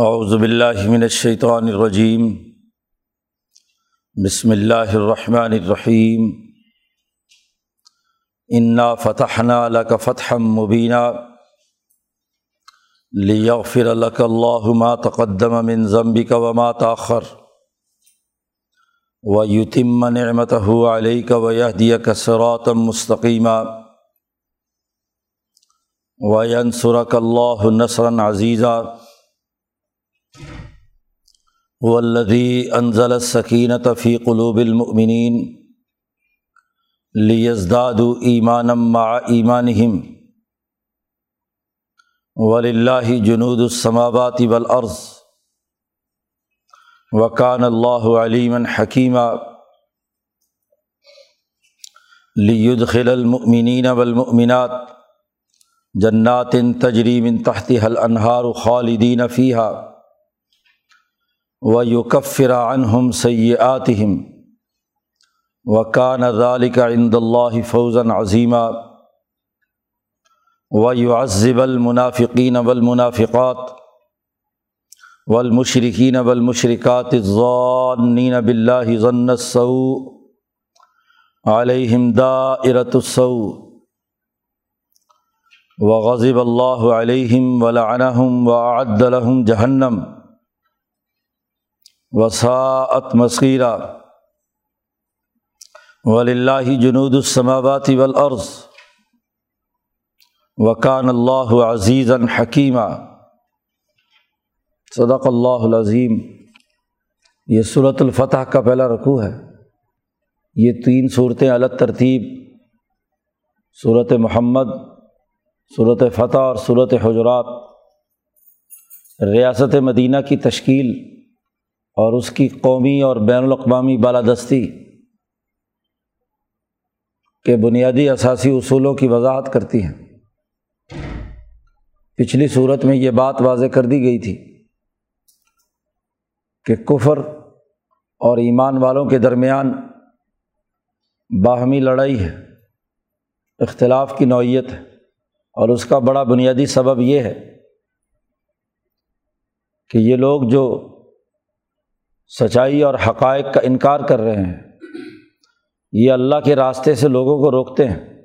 اعوذ باللہ من الشیطان الرجیم۔ بسم اللہ الرحمن الرحیم۔ انا فتحنا لک فتحا مبینہ لیغفر لک اللہ ما تقدم من ذنبک وما تاخر ویتم نعمتہ علیک ویہدیک صراطا مستقیما۔ وینصرک اللہ نصرا عزیزا۔ والذی انزل السکینت فی قلوب المؤمنین لیزدادوا ایمانا مع ایمانہم وللہ جنود السماوات والارض وکان اللہ علیما حکیما لیدخل المؤمنین والمؤمنات جنات تجری من تحتها الانہار خالدین فیہا و یوکفر عنہم سیئاتہم و کان ذالک عند اللہ فوزً عظیمہ و یعذب المنافقین والمنافقات والمشرکین والمشرکات الظانین باللہ ظن السوء علیہم دائرۃ السوء وغضب اللہ علیہم ولعنہم وأعد لهم جہنم وساعت مسکیرہ ولی اللہ جنود السماوات والارض۔ وکان اللہ عزیز حکیمہ صدق اللہ العظیم۔ یہ صورت الفتح کا پہلا رقوع ہے۔ یہ تین صورتیں الگ ترتیب۔ صورت محمد صورت فتح اور صورت حجرات۔ ریاست مدینہ کی تشکیل۔ اور اس کی قومی اور بین الاقوامی بالادستی کے بنیادی اثاثی اصولوں کی وضاحت کرتی ہیں۔ پچھلی صورت میں یہ بات واضح کر دی گئی تھی کہ کفر اور ایمان والوں کے درمیان باہمی لڑائی ہے، اختلاف کی نوعیت ہے، اور اس کا بڑا بنیادی سبب یہ ہے کہ یہ لوگ جو سچائی اور حقائق کا انکار کر رہے ہیں۔ یہ اللہ کے راستے سے لوگوں کو روکتے ہیں۔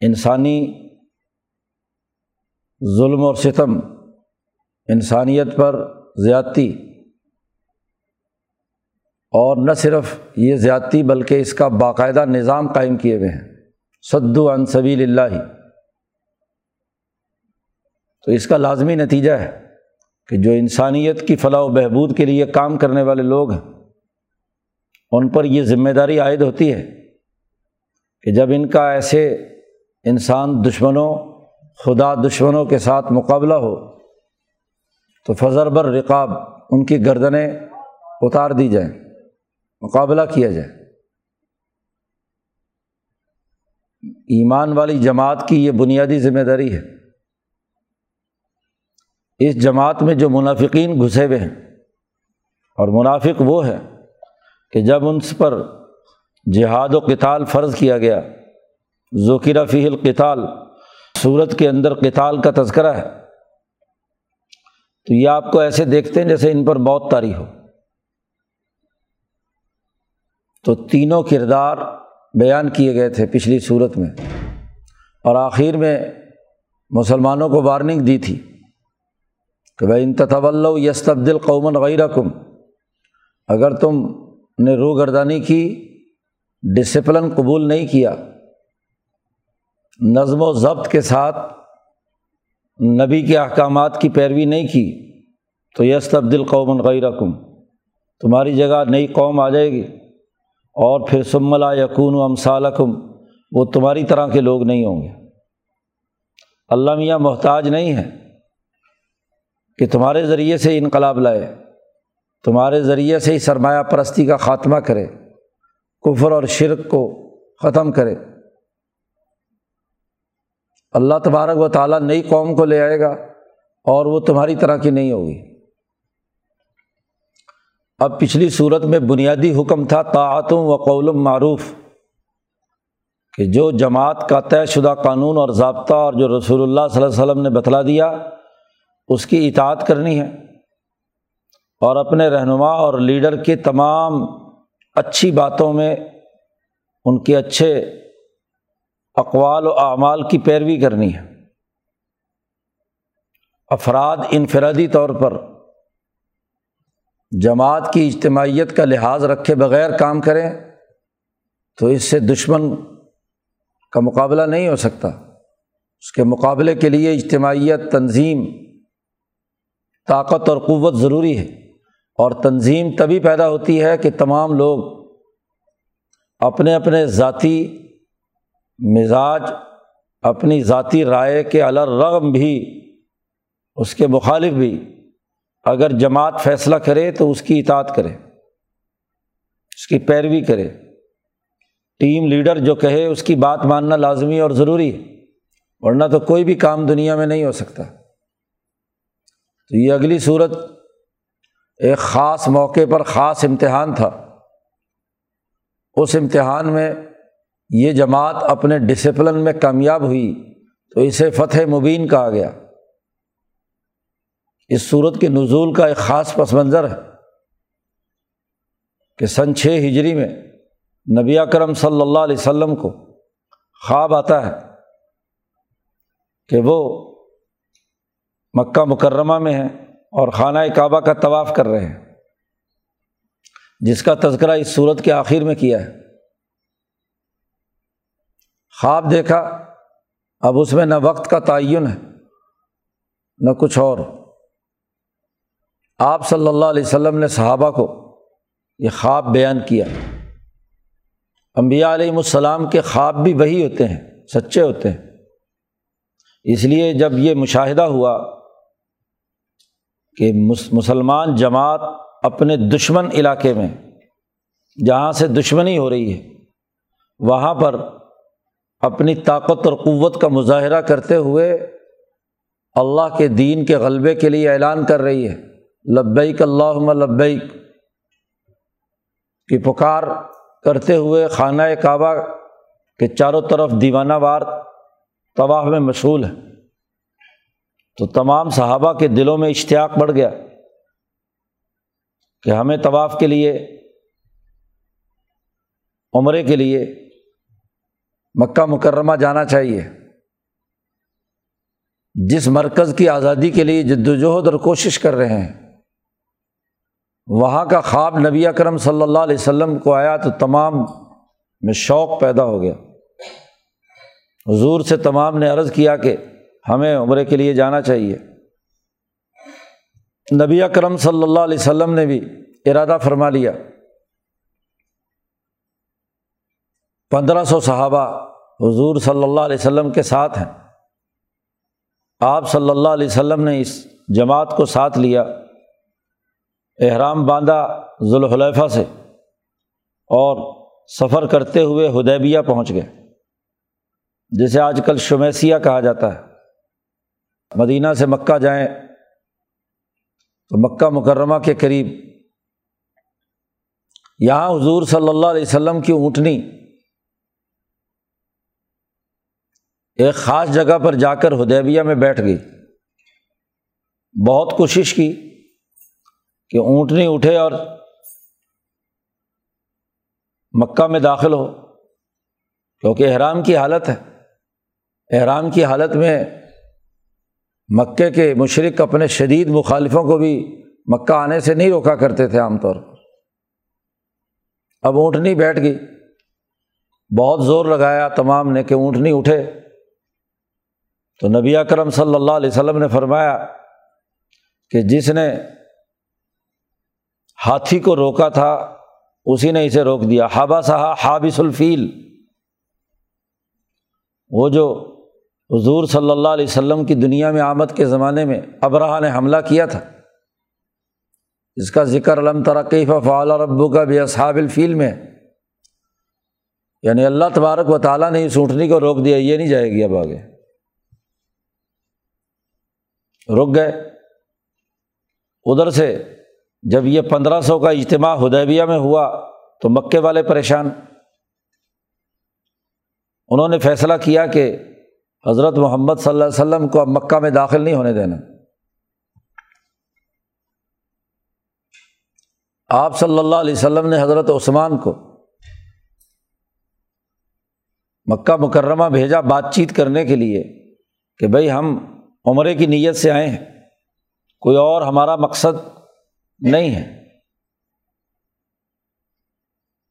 انسانی ظلم اور ستم انسانیت پر زیادتی۔ اور نہ صرف یہ زیادتی بلکہ اس کا باقاعدہ نظام قائم کیے ہوئے ہیں۔ سدو سبیل اللہ۔ تو اس کا لازمی نتیجہ ہے۔ کہ جو انسانیت کی فلاح و بہبود کے لیے کام کرنے والے لوگ ہیں، ان پر یہ ذمہ داری عائد ہوتی ہے کہ جب ان کا ایسے انسان دشمنوں، خدا دشمنوں کے ساتھ مقابلہ ہو، تو فضر بر رقاب ان کی گردنیں اتار دی جائیں، مقابلہ کیا جائے۔ ایمان والی جماعت کی یہ بنیادی ذمہ داری ہے۔ اس جماعت میں جو منافقین گھسے ہوئے ہیں، اور منافق وہ ہے کہ جب ان پر جہاد و کتال فرض کیا گیا، ذکر فی القتال صورت کے اندر کتال کا تذکرہ ہے، تو یہ آپ کو ایسے دیکھتے ہیں جیسے ان پر موت تاری ہو۔ تو تینوں کردار بیان کیے گئے تھے پچھلی صورت میں، اور آخر میں مسلمانوں کو وارننگ دی تھی۔ کہ بھائی ان تطول یس تبدیل قومن غیر کم اگر تم نے روح گردانی کی ڈسپلن قبول نہیں کیا، نظم و ضبط کے ساتھ نبی کے احکامات کی پیروی نہیں کی، تو یس تبدیل قومن غیر کم تمہاری جگہ نئی قوم آ جائے گی۔ اور پھر سملا یقون و امسالکم وہ تمہاری طرح کے لوگ نہیں ہوں گے۔ اللہ میاں محتاج نہیں ہے کہ تمہارے ذریعے سے انقلاب لائے، تمہارے ذریعے سے ہی سرمایہ پرستی کا خاتمہ کرے، کفر اور شرک کو ختم کرے۔ اللہ تبارک و تعالیٰ نئی قوم کو لے آئے گا اور وہ تمہاری طرح کی نہیں ہوگی۔ اب پچھلی صورت میں بنیادی حکم تھا طاعتوں و قول معروف، کہ جو جماعت کا طے شدہ قانون اور ضابطہ اور جو رسول اللہ صلی اللہ علیہ وسلم نے بتلا دیا اس کی اطاعت کرنی ہے اور اپنے رہنما اور لیڈر کے تمام اچھی باتوں میں ان کے اچھے اقوال و اعمال کی پیروی کرنی ہے۔ افراد انفرادی طور پر جماعت کی اجتماعیت کا لحاظ رکھے بغیر کام کریں تو اس سے دشمن کا مقابلہ نہیں ہو سکتا۔ اس کے مقابلے کے لیے اجتماعیت تنظیم طاقت اور قوت ضروری ہے اور تنظیم تبھی پیدا ہوتی ہے کہ تمام لوگ اپنے اپنے ذاتی مزاج، اپنی ذاتی رائے کے الرغم بھی، اس کے مخالف بھی اگر جماعت فیصلہ کرے تو اس کی اطاعت کرے، اس کی پیروی کرے۔ ٹیم لیڈر جو کہے، اس کی بات ماننا لازمی اور ضروری ہے، ورنہ تو کوئی بھی کام دنیا میں نہیں ہو سکتا۔ تو یہ اگلی صورت ایک خاص موقع پر خاص امتحان تھا۔ اس امتحان میں یہ جماعت اپنے ڈسپلن میں کامیاب ہوئی تو اسے فتح مبین کہا گیا۔ اس صورت کے نزول کا ایک خاص پس منظر ہے کہ سن چھ ہجری میں نبی اکرم صلی اللہ علیہ وسلم کو خواب آتا ہے کہ وہ مکہ مکرمہ میں ہیں اور خانہ کعبہ کا طواف کر رہے ہیں۔ جس کا تذکرہ اس صورت کے آخر میں کیا ہے۔ خواب دیکھا، اب اس میں نہ وقت کا تعین ہے، نہ کچھ اور۔ آپ صلی اللہ علیہ وسلم نے صحابہ کو یہ خواب بیان کیا۔ امبیا علیہم السلام کے خواب بھی وہی ہوتے ہیں، سچے ہوتے ہیں۔ اس لیے جب یہ مشاہدہ ہوا کہ مسلمان جماعت اپنے دشمن علاقے میں، جہاں سے دشمنی ہو رہی ہے، وہاں پر اپنی طاقت اور قوت کا مظاہرہ کرتے ہوئے اللہ کے دین کے غلبے کے لیے اعلان کر رہی ہے۔ لبیک اللہ لبیک۔ کی پکار کرتے ہوئے خانہ کعبہ کے چاروں طرف دیوانہ وار طواف میں مشغول ہے۔ تو تمام صحابہ کے دلوں میں اشتیاق بڑھ گیا کہ ہمیں طواف کے لیے، عمرے کے لیے مکہ مکرمہ جانا چاہیے۔ جس مرکز کی آزادی کے لیے جد وجہد اور کوشش کر رہے ہیں، وہاں کا خواب نبی اکرم صلی اللہ علیہ وسلم کو آیا تو تمام میں شوق پیدا ہو گیا۔ حضور سے تمام نے عرض کیا کہ ہمیں عمرے کے لیے جانا چاہیے۔ نبی اکرم صلی اللہ علیہ وسلم نے بھی ارادہ فرما لیا۔ پندرہ سو صحابہ حضور صلی اللہ علیہ وسلم کے ساتھ ہیں۔ آپ صلی اللہ علیہ وسلم نے اس جماعت کو ساتھ لیا۔ احرام باندھا ذوالحلیفہ سے اور سفر کرتے ہوئے ہدیبیہ پہنچ گئے۔ جسے آج کل شمیسیہ کہا جاتا ہے۔ مدینہ سے مکہ جائیں تو مکہ مکرمہ کے قریب یہاں حضور صلی اللہ علیہ وسلم کی اونٹنی ایک خاص جگہ پر جا کر ہدیبیہ میں بیٹھ گئی۔ بہت کوشش کی کہ اونٹنی اٹھے اور مکہ میں داخل ہو، کیونکہ احرام کی حالت ہے۔ احرام کی حالت میں مکے کے مشرق اپنے شدید مخالفوں کو بھی مکہ آنے سے نہیں روکا کرتے تھے عام طور پر۔ اب اونٹنی بیٹھ گئی۔ بہت زور لگایا تمام نے کہ اونٹنی اٹھے۔ تو نبی اکرم صلی اللہ علیہ وسلم نے فرمایا کہ جس نے ہاتھی کو روکا تھا، اسی نے اسے روک دیا۔ ہابا صاحا حابث الفیل۔ وہ جو حضور صلی اللہ علیہ وسلم کی دنیا میں آمد کے زمانے میں ابراہ نے حملہ کیا تھا۔ اس کا ذکر علم ترقی فعال ربو کا بھی اصحاب الفیل میں۔ یعنی اللہ تبارک و تعالیٰ نے اس اونٹنی کو روک دیا، یہ نہیں جائے گی اب آگے۔ رک گئے۔ ادھر سے جب یہ پندرہ سو کا اجتماع ہدیبیہ میں ہوا تو مکے والے پریشان۔ انہوں نے فیصلہ کیا کہ حضرت محمد صلی اللہ علیہ وسلم کو اب مکہ میں داخل نہیں ہونے دینا۔ آپ صلی اللہ علیہ وسلم نے حضرت عثمان کو مکہ مکرمہ بھیجا بات چیت کرنے کے لیے کہ بھائی ہم عمرے کی نیت سے آئے ہیں، کوئی اور ہمارا مقصد نہیں ہے۔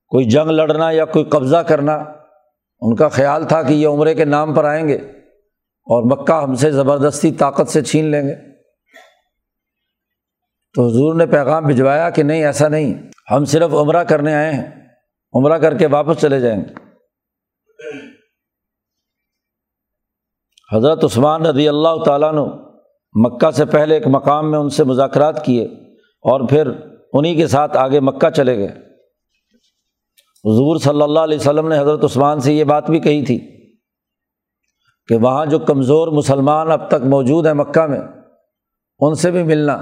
کوئی جنگ لڑنا یا کوئی قبضہ کرنا، ان کا خیال تھا کہ یہ عمرے کے نام پر آئیں گے۔ اور مکہ ہم سے زبردستی طاقت سے چھین لیں گے۔ تو حضور نے پیغام بھجوایا کہ نہیں، ایسا نہیں، ہم صرف عمرہ کرنے آئے ہیں، عمرہ کر کے واپس چلے جائیں گے۔ حضرت عثمان رضی اللہ تعالیٰ نے مکہ سے پہلے ایک مقام میں ان سے مذاکرات کیے اور پھر انہیں کے ساتھ آگے مکہ چلے گئے۔ حضور صلی اللہ علیہ وسلم نے حضرت عثمان سے یہ بات بھی کہی تھی۔ کہ وہاں جو کمزور مسلمان اب تک موجود ہیں مکہ میں، ان سے بھی ملنا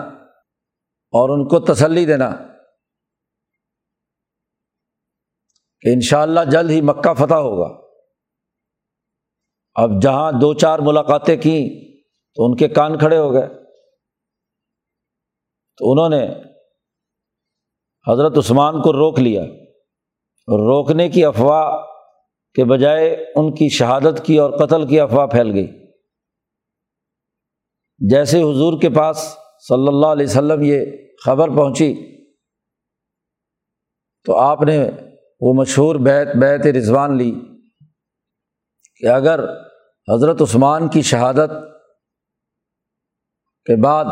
اور ان کو تسلی دینا کہ ان شاء اللہ جلد ہی مکہ فتح ہوگا۔ اب جہاں دو چار ملاقاتیں کیں تو ان کے کان کھڑے ہو گئے۔ تو انہوں نے حضرت عثمان کو روک لیا۔ روکنے کی افواہ کے بجائے ان کی شہادت کی اور قتل کی افواہ پھیل گئی۔ جیسے حضور کے پاس صلی اللہ علیہ وسلم یہ خبر پہنچی، تو آپ نے وہ مشہور بیت بیت رضوان لی کہ اگر حضرت عثمان کی شہادت کے بعد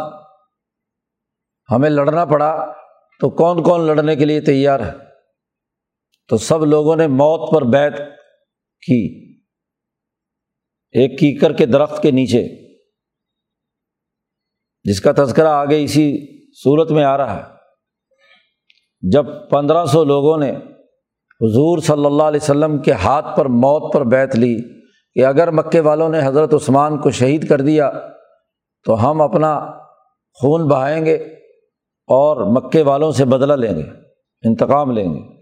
ہمیں لڑنا پڑا، تو کون کون لڑنے کے لیے تیار ہے؟ تو سب لوگوں نے موت پر بیت کی؟ ایک کیکر کے درخت کے نیچے۔ جس کا تذکرہ آگے اسی صورت میں آ رہا ہے۔ جب پندرہ سو لوگوں نے حضور صلی اللہ علیہ وسلم کے ہاتھ پر موت پر بیت لی کہ اگر مکے والوں نے حضرت عثمان کو شہید کر دیا تو ہم اپنا خون بہائیں گے اور مکے والوں سے بدلہ لیں گے، انتقام لیں گے۔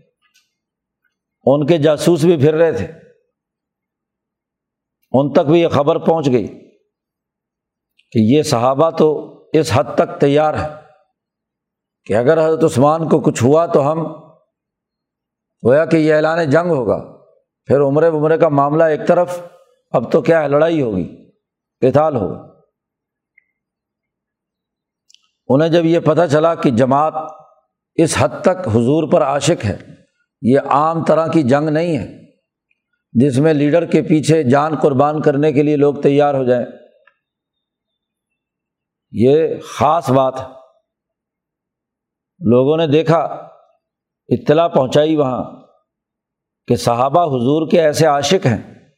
ان کے جاسوس بھی پھر رہے تھے۔ ان تک بھی یہ خبر پہنچ گئی کہ یہ صحابہ تو اس حد تک تیار ہے کہ اگر حضرت عثمان کو کچھ ہوا تو ہم گویا کہ یہ اعلان جنگ ہوگا، پھر عمرے عمرے کا معاملہ ایک طرف، اب تو کیا ہے، لڑائی ہوگی کتال ہوگا۔ انہیں جب یہ پتہ چلا کہ جماعت اس حد تک حضور پر عاشق ہے، یہ عام طرح کی جنگ نہیں ہے۔ جس میں لیڈر کے پیچھے جان قربان کرنے کے لیے لوگ تیار ہو جائیں۔ یہ خاص بات ہے۔ لوگوں نے دیکھا، اطلاع پہنچائی وہاں کہ صحابہ حضور کے ایسے عاشق ہیں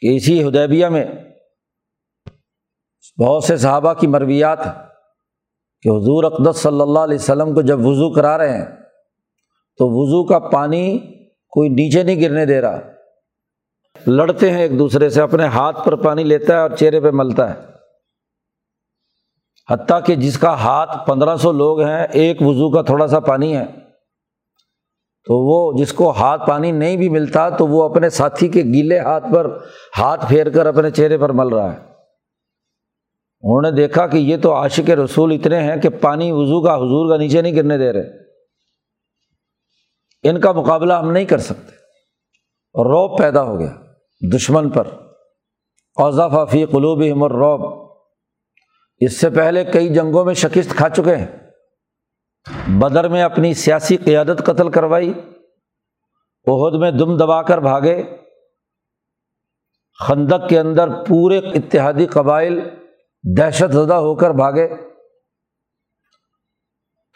کہ اسی ہدیبیہ میں بہت سے صحابہ کی مرویات کہ حضور اقدس صلی اللہ علیہ وسلم کو جب وضو کرا رہے ہیں تو وضو کا پانی کوئی نیچے نہیں گرنے دے رہا۔ لڑتے ہیں ایک دوسرے سے، اپنے ہاتھ پر پانی لیتا ہے اور چہرے پہ ملتا ہے۔ حتیٰ کہ جس کا ہاتھ پندرہ سو لوگ ہیں، ایک وضو کا تھوڑا سا پانی ہے۔ تو وہ جس کو ہاتھ پانی نہیں بھی ملتا، تو وہ اپنے ساتھی کے گیلے ہاتھ پر ہاتھ پھیر کر اپنے چہرے پر مل رہا ہے۔ انہوں نے دیکھا کہ یہ تو عاشق رسول اتنے ہیں کہ پانی وضو کا، حضور کا نیچے نہیں گرنے دے رہے۔ ان کا مقابلہ ہم نہیں کر سکتے۔ روب پیدا ہو گیا دشمن پر۔ اوضاف فی قلوب ہمر روب اس سے پہلے کئی جنگوں میں شکست کھا چکے ہیں۔ بدر میں اپنی سیاسی قیادت قتل کروائی۔ عہد میں دم دبا کر بھاگے۔ خندق کے اندر پورے اتحادی قبائل دہشت زدہ ہو کر بھاگے۔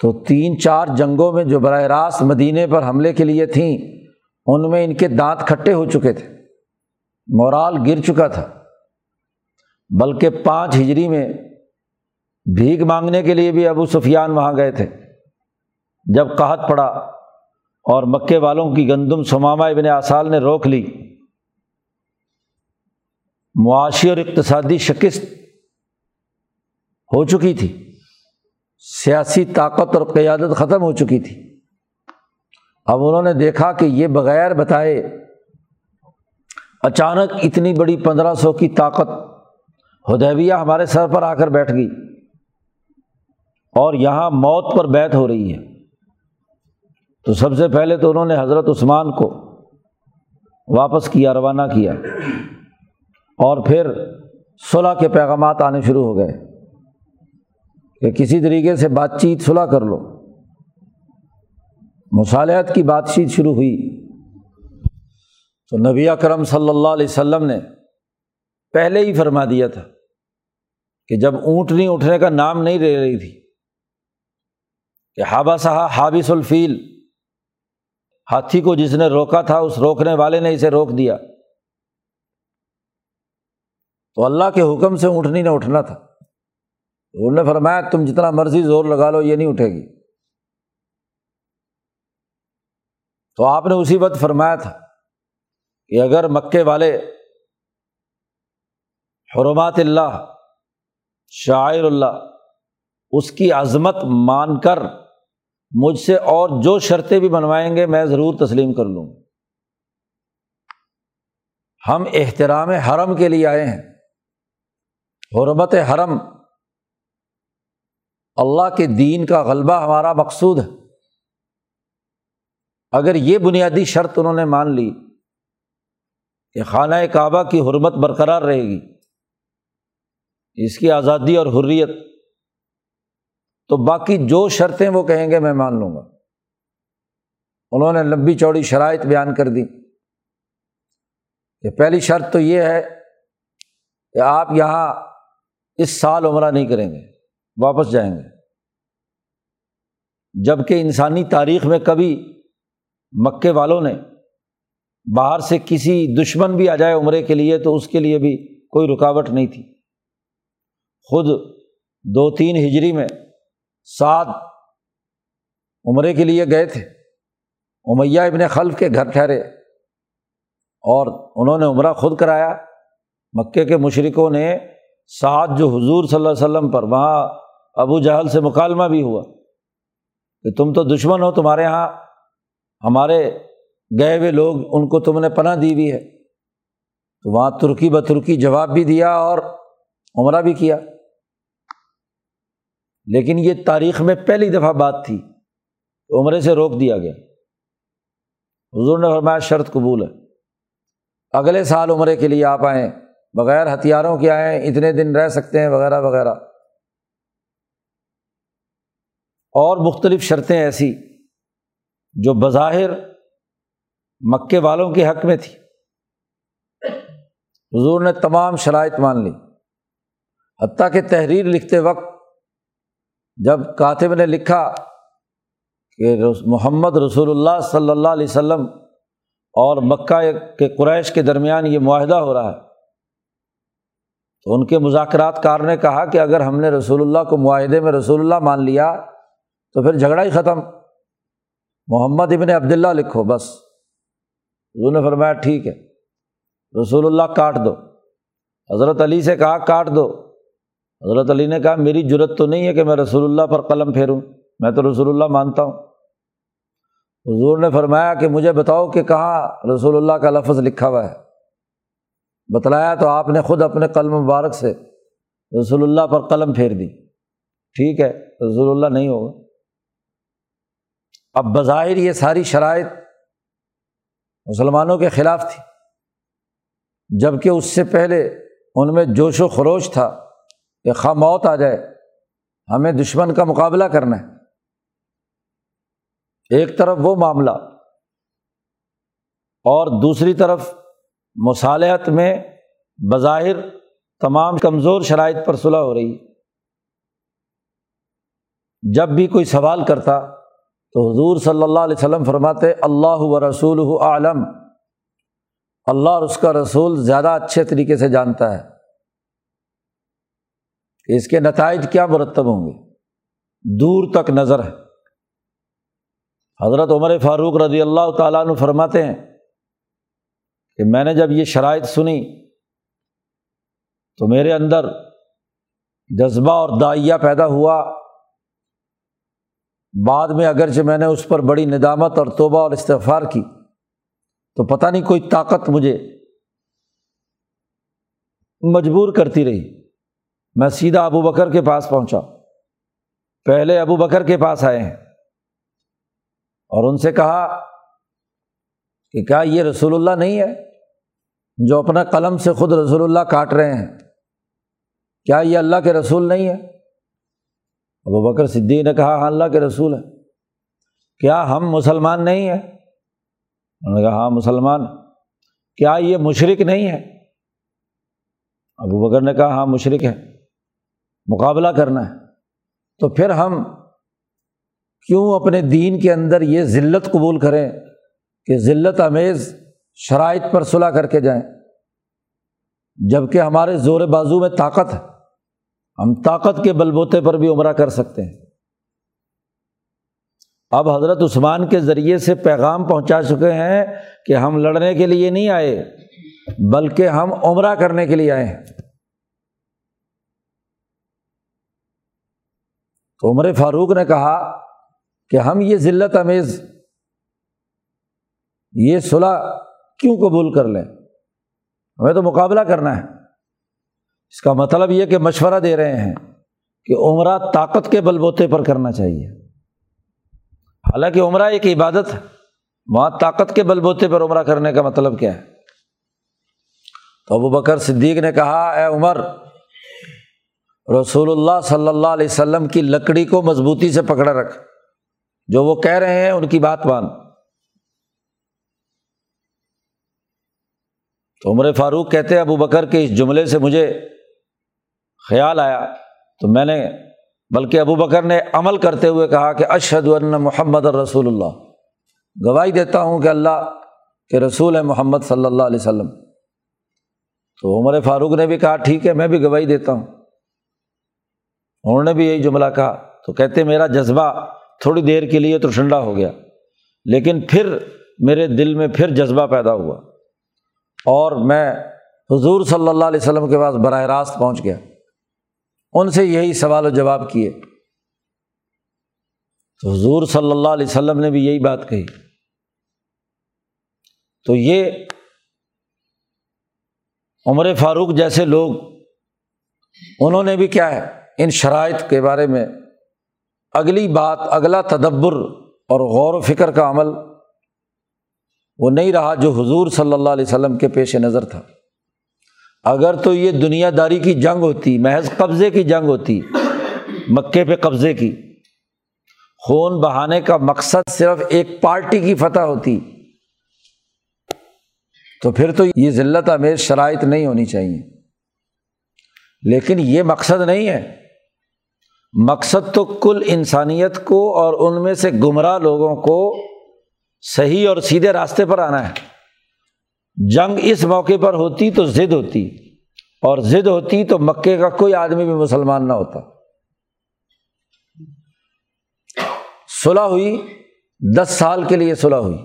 تو تین چار جنگوں میں جو براہ راست مدینے پر حملے کے لیے تھیں، ان میں ان کے دانت کھٹے ہو چکے تھے۔ مورال گر چکا تھا۔ بلکہ پانچ ہجری میں بھیگ مانگنے کے لیے بھی ابو سفیان وہاں گئے تھے۔ جب قحط پڑا اور مکے والوں کی گندم سمامہ ابن آسال نے روک لی، معاشی اور اقتصادی شکست ہو چکی تھی۔ سیاسی طاقت اور قیادت ختم ہو چکی تھی۔ اب انہوں نے دیکھا کہ یہ بغیر بتائے اچانک اتنی بڑی پندرہ سو کی طاقت ہدیبیہ ہمارے سر پر آ کر بیٹھ گئی اور یہاں موت پر بیت ہو رہی ہے۔ تو سب سے پہلے تو انہوں نے حضرت عثمان کو واپس کیا، روانہ کیا اور پھر صلاح کے پیغامات آنے شروع ہو گئے۔ کہ کسی طریقے سے بات چیت صلاح کر لو۔ مصالحت کی بات چیت شروع ہوئی۔ تو نبی اکرم صلی اللہ علیہ وسلم نے پہلے ہی فرما دیا تھا کہ جب اونٹنی اٹھنے کا نام نہیں لے رہی تھی کہ ہابا صاحب حابث الفیل، ہاتھی کو جس نے روکا تھا، اس روکنے والے نے اسے روک دیا۔ تو اللہ کے حکم سے اونٹنی نے اٹھنا تھا۔ انہوں نے فرمایا تم جتنا مرضی زور لگا لو، یہ نہیں اٹھے گی۔ تو آپ نے اسی وقت فرمایا تھا کہ اگر مکے والے حرمات اللہ شاعر اللہ، اس کی عظمت مان کر مجھ سے اور جو شرطیں بھی بنوائیں گے، میں ضرور تسلیم کر لوں۔ ہم احترام حرم کے لیے آئے ہیں۔ حرمت حرم اللہ کے دین کا غلبہ ہمارا مقصود ہے۔ اگر یہ بنیادی شرط انہوں نے مان لی کہ خانہ کعبہ کی حرمت برقرار رہے گی، اس کی آزادی اور حریت، تو باقی جو شرطیں وہ کہیں گے میں مان لوں گا۔ انہوں نے لمبی چوڑی شرائط بیان کر دی۔ کہ پہلی شرط تو یہ ہے کہ آپ یہاں اس سال عمرہ نہیں کریں گے۔ واپس جائیں گے۔ جبکہ انسانی تاریخ میں کبھی مکے والوں نے باہر سے کسی دشمن بھی آ جائے عمرے کے لیے تو اس کے لیے بھی کوئی رکاوٹ نہیں تھی۔ خود دو تین ہجری میں سات عمرے کے لیے گئے تھے۔ امیہ ابن خلف کے گھر ٹھہرے اور انہوں نے عمرہ خود کرایا۔ مکے کے مشرقوں نے سعد جو حضور صلی اللہ علیہ وسلم پر وہاں ابو جہل سے مکالمہ بھی ہوا کہ تم تو دشمن ہو، تمہارے یہاں ہمارے گئے ہوئے لوگ ان کو تم نے پناہ دی ہوئی ہے۔ تو وہاں ترکی بترکی جواب بھی دیا اور عمرہ بھی کیا۔ لیکن یہ تاریخ میں پہلی دفعہ بات تھی عمرے سے روک دیا گیا۔ حضور نے فرمایا، شرط قبول ہے۔ اگلے سال عمرے کے لیے آپ آئیں، بغیر ہتھیاروں کے آئیں، اتنے دن رہ سکتے ہیں، وغیرہ وغیرہ۔ اور مختلف شرطیں ایسی جو بظاہر مکے والوں کے حق میں تھی۔ حضور نے تمام شرائط مان لی۔ حتیٰ کہ تحریر لکھتے وقت جب کاتب نے لکھا کہ محمد رسول اللہ صلی اللہ علیہ وسلم اور مکہ کے قریش کے درمیان یہ معاہدہ ہو رہا ہے، تو ان کے مذاکرات کار نے کہا کہ اگر ہم نے رسول اللہ کو معاہدے میں رسول اللہ مان لیا تو پھر جھگڑا ہی ختم۔ محمد ابن عبداللہ لکھو بس۔ انہوں نے فرمایا ٹھیک ہے، رسول اللہ کاٹ دو۔ حضرت علی سے کہا کاٹ دو۔ حضرت علی نے کہا میری ضرورت تو نہیں ہے کہ میں رسول اللہ پر قلم پھیروں، میں تو رسول اللہ مانتا ہوں۔ حضور نے فرمایا کہ مجھے بتاؤ کہ کہاں رسول اللہ کا لفظ لکھا ہوا ہے۔ بتلایا تو آپ نے خود اپنے قلم مبارک سے رسول اللہ پر قلم پھیر دی۔ ٹھیک ہے، رسول اللہ نہیں ہوگا۔ اب بظاہر یہ ساری شرائط مسلمانوں کے خلاف تھی۔ جبکہ اس سے پہلے ان میں جوش و خروش تھا کہ خواہ موت آ جائے، ہمیں دشمن کا مقابلہ کرنا ہے۔ ایک طرف وہ معاملہ اور دوسری طرف مصالحت میں بظاہر تمام کمزور شرائط پر صلاح ہو رہی۔ جب بھی کوئی سوال کرتا تو حضور صلی اللہ علیہ وسلم فرماتے اللہ و رسول عالم اللہ اور اس کا رسول زیادہ اچھے طریقے سے جانتا ہے۔ کہ اس کے نتائج کیا مرتب ہوں گے؟ دور تک نظر ہے۔ حضرت عمر فاروق رضی اللہ تعالیٰ عنہ فرماتے ہیں کہ میں نے جب یہ شرائط سنی تو میرے اندر جذبہ اور دائیا پیدا ہوا۔ بعد میں اگرچہ میں نے اس پر بڑی ندامت اور توبہ اور استغفار کی، تو پتہ نہیں کوئی طاقت مجھے مجبور کرتی رہی۔ میں سیدھا ابو بکر کے پاس پہنچا۔ پہلے ابو بکر کے پاس آئے ہیں۔ اور ان سے کہا کہ کیا یہ رسول اللہ نہیں ہے جو اپنا قلم سے خود رسول اللہ کاٹ رہے ہیں؟ کیا یہ اللہ کے رسول نہیں ہے ابو بکر صدیق نے کہا ہاں اللہ کے رسول ہے کیا ہم مسلمان نہیں ہیں؟ انہوں نے کہا ہاں مسلمان۔ کیا یہ مشرق نہیں ہے ابو بکر نے کہا ہاں مشرق ہے مقابلہ کرنا ہے۔ تو پھر ہم کیوں اپنے دین کے اندر یہ ذلت قبول کریں کہ ذلت امیز شرائط پر صلاح کر کے جائیں جبکہ ہمارے زور بازو میں طاقت ہے؟ ہم طاقت کے بل بوتے پر بھی عمرہ کر سکتے ہیں۔ اب حضرت عثمان کے ذریعے سے پیغام پہنچا چکے ہیں کہ ہم لڑنے کے لیے نہیں آئے، بلکہ ہم عمرہ کرنے کے لیے آئے ہیں۔ تو عمر فاروق نے کہا کہ ہم یہ ذلت امیز یہ صلاح کیوں قبول کر لیں؟ ہمیں تو مقابلہ کرنا ہے۔ اس کا مطلب یہ کہ مشورہ دے رہے ہیں کہ عمرہ طاقت کے بل بوتے پر کرنا چاہیے۔ حالانکہ عمرہ ایک عبادت ہے۔ وہاں طاقت کے بل بوتے پر عمرہ کرنے کا مطلب کیا ہے؟ تو ابو بکر صدیق نے کہا، اے عمر، رسول اللہ صلی اللہ علیہ وسلم کی لکڑی کو مضبوطی سے پکڑا رکھ۔ جو وہ کہہ رہے ہیں، ان کی بات مان۔ تو عمر فاروق کہتے ابو بکر کے اس جملے سے مجھے خیال آیا تو میں نے بلکہ ابو بکر نے عمل کرتے ہوئے کہا کہ اشد اللہ محمد الرسول اللہ۔ گواہی دیتا ہوں کہ اللہ کے رسول ہے محمد صلی اللہ علیہ وسلم۔ تو عمر فاروق نے بھی کہا، ٹھیک ہے، میں بھی گواہی دیتا ہوں۔ انہوں نے بھی یہی جملہ کہا۔ تو کہتے، میرا جذبہ تھوڑی دیر کے لیے تو ٹھنڈا ہو گیا، لیکن پھر میرے دل میں پھر جذبہ پیدا ہوا۔ اور میں حضور صلی اللہ علیہ وسلم کے پاس براہ راست پہنچ گیا۔ ان سے یہی سوال و جواب کیے۔ تو حضور صلی اللہ علیہ وسلم نے بھی یہی بات کہی۔ تو یہ عمر فاروق جیسے لوگ، انہوں نے بھی کیا ہے، ان شرائط کے بارے میں اگلی بات، اگلا تدبر اور غور و فکر کا عمل وہ نہیں رہا جو حضور صلی اللہ علیہ وسلم کے پیش نظر تھا۔ اگر تو یہ دنیا داری کی جنگ ہوتی، محض قبضے کی جنگ ہوتی، مکے پہ قبضے کی، خون بہانے کا مقصد صرف ایک پارٹی کی فتح ہوتی، تو پھر تو یہ ذلت امیز شرائط نہیں ہونی چاہیے۔ لیکن یہ مقصد نہیں ہے۔ مقصد تو کل انسانیت کو اور ان میں سے گمراہ لوگوں کو صحیح اور سیدھے راستے پر آنا ہے۔ جنگ اس موقع پر ہوتی تو ضد ہوتی اور ضد ہوتی تو مکے کا کوئی آدمی بھی مسلمان نہ ہوتا۔ صلح ہوئی، دس سال کے لیے صلح ہوئی۔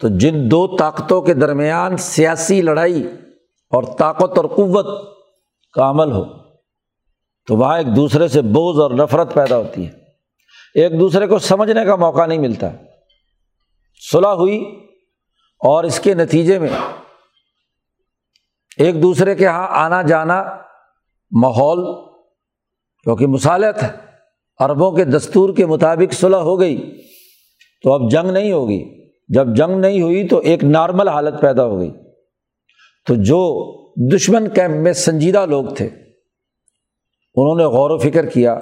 تو جن دو طاقتوں کے درمیان سیاسی لڑائی اور طاقت اور قوت کا عمل ہو، تو وہاں ایک دوسرے سے بوجھ اور نفرت پیدا ہوتی ہے۔ ایک دوسرے کو سمجھنے کا موقع نہیں ملتا۔ صلح ہوئی اور اس کے نتیجے میں ایک دوسرے کے یہاں آنا جانا ماحول، کیونکہ مصالحت ہے، عربوں کے دستور کے مطابق صلح ہو گئی تو اب جنگ نہیں ہوگی۔ جب جنگ نہیں ہوئی تو ایک نارمل حالت پیدا ہو گئی۔ تو جو دشمن کیمپ میں سنجیدہ لوگ تھے، انہوں نے غور و فکر کیا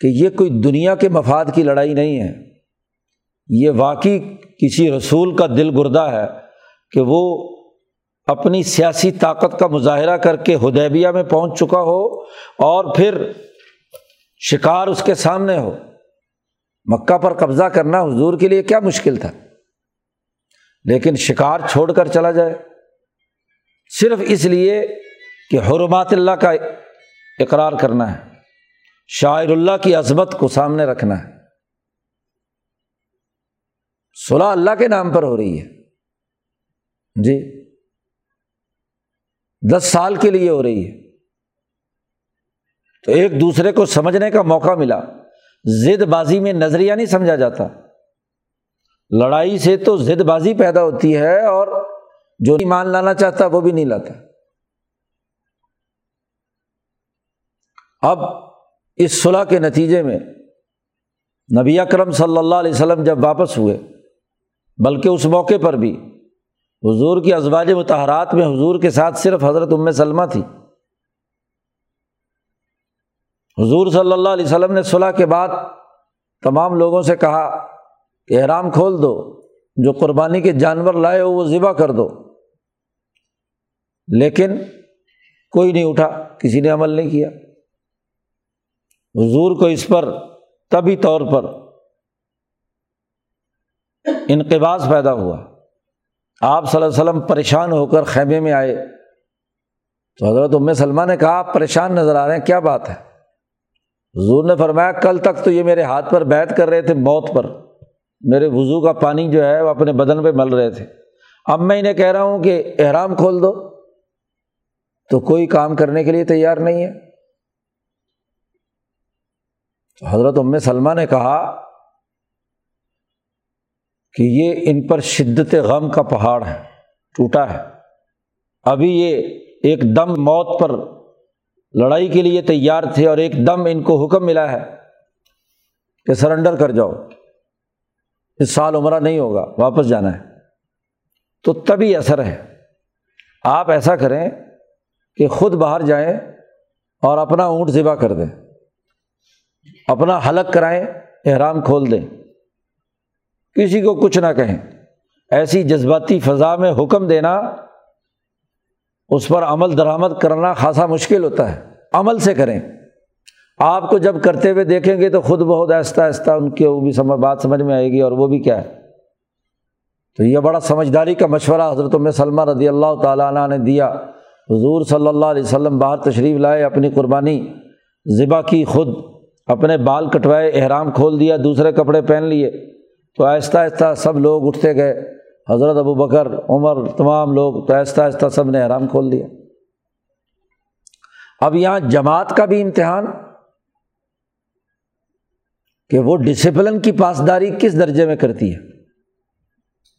کہ یہ کوئی دنیا کے مفاد کی لڑائی نہیں ہے۔ یہ واقعی کسی رسول کا دل گردہ ہے کہ وہ اپنی سیاسی طاقت کا مظاہرہ کر کے ہدیبیہ میں پہنچ چکا ہو اور پھر شکار اس کے سامنے ہو۔ مکہ پر قبضہ کرنا حضور کے لیے کیا مشکل تھا؟ لیکن شکار چھوڑ کر چلا جائے۔ صرف اس لیے کہ حرمات اللہ کا اقرار کرنا ہے، شاعر اللہ کی عظمت کو سامنے رکھنا ہے۔ صلاح اللہ کے نام پر ہو رہی ہے۔ جی۔ دس سال کے لیے ہو رہی ہے۔ تو ایک دوسرے کو سمجھنے کا موقع ملا۔ زد بازی میں نظریہ نہیں سمجھا جاتا۔ لڑائی سے تو زد بازی پیدا ہوتی ہے اور جو مان لانا چاہتا وہ بھی نہیں لاتا۔ اب اس صلاح کے نتیجے میں نبی اکرم صلی اللہ علیہ وسلم جب واپس ہوئے بلکہ اس موقع پر بھی۔ حضور کی ازواج متحرات میں حضور کے ساتھ صرف حضرت ام سلمہ تھی۔ حضور صلی اللہ علیہ وسلم نے صلاح کے بعد تمام لوگوں سے کہا کہ احرام کھول دو، جو قربانی کے جانور لائے ہو وہ ذبح کر دو۔ لیکن کوئی نہیں اٹھا، کسی نے عمل نہیں کیا۔ حضور کو اس پر طبی طور پر انقباس پیدا ہوا۔ آپ صلی اللہ علیہ وسلم پریشان ہو کر خیمے میں آئے۔ تو حضرت ام سلمہ نے کہا، آپ پریشان نظر آ رہے ہیں، کیا بات ہے؟ حضور نے فرمایا، کل تک تو یہ میرے ہاتھ پر بیت کر رہے تھے موت پر۔ میرے وضو کا پانی جو ہے، وہ اپنے بدن پہ مل رہے تھے۔ اب میں انہیں کہہ رہا ہوں کہ احرام کھول دو۔ تو کوئی کام کرنے کے لیے تیار نہیں ہے۔ تو حضرت ام سلمہ نے کہا کہ یہ ان پر شدت غم کا پہاڑ ہے، ٹوٹا ہے۔ ابھی یہ ایک دم موت پر لڑائی کے لیے تیار تھے اور ایک دم ان کو حکم ملا ہے کہ سرنڈر کر جاؤ۔ اس سال عمرہ نہیں ہوگا، واپس جانا ہے۔ تو تبھی اثر ہے۔ آپ ایسا کریں کہ خود باہر جائیں اور اپنا اونٹ ذبح کر دیں۔ اپنا حلق کرائیں، احرام کھول دیں۔ کسی کو کچھ نہ کہیں۔ ایسی جذباتی فضا میں حکم دینا، اس پر عمل درآمد کرنا خاصا مشکل ہوتا ہے۔ عمل سے کریں۔ آپ کو جب کرتے ہوئے دیکھیں گے تو خود بہت آہستہ آہستہ ان کی وہ بھی سمجھ، بات سمجھ میں آئے گی اور وہ بھی کیا ہے۔ تو یہ بڑا سمجھداری کا مشورہ حضرت میں سلمہ رضی اللہ تعالیٰ عنہ نے دیا۔ حضور صلی اللہ علیہ وسلم باہر تشریف لائے، اپنی قربانی، ذبح کی خود، اپنے بال کٹوائے، احرام کھول دیا، دوسرے کپڑے پہن لیے۔ تو آہستہ آہستہ سب لوگ اٹھتے گئے۔ حضرت ابو بکر، عمر، تمام لوگ تو آہستہ آہستہ سب نے احرام کھول دیا۔ اب یہاں جماعت کا بھی امتحان۔ کہ وہ ڈسپلن کی پاسداری کس درجے میں کرتی ہے؟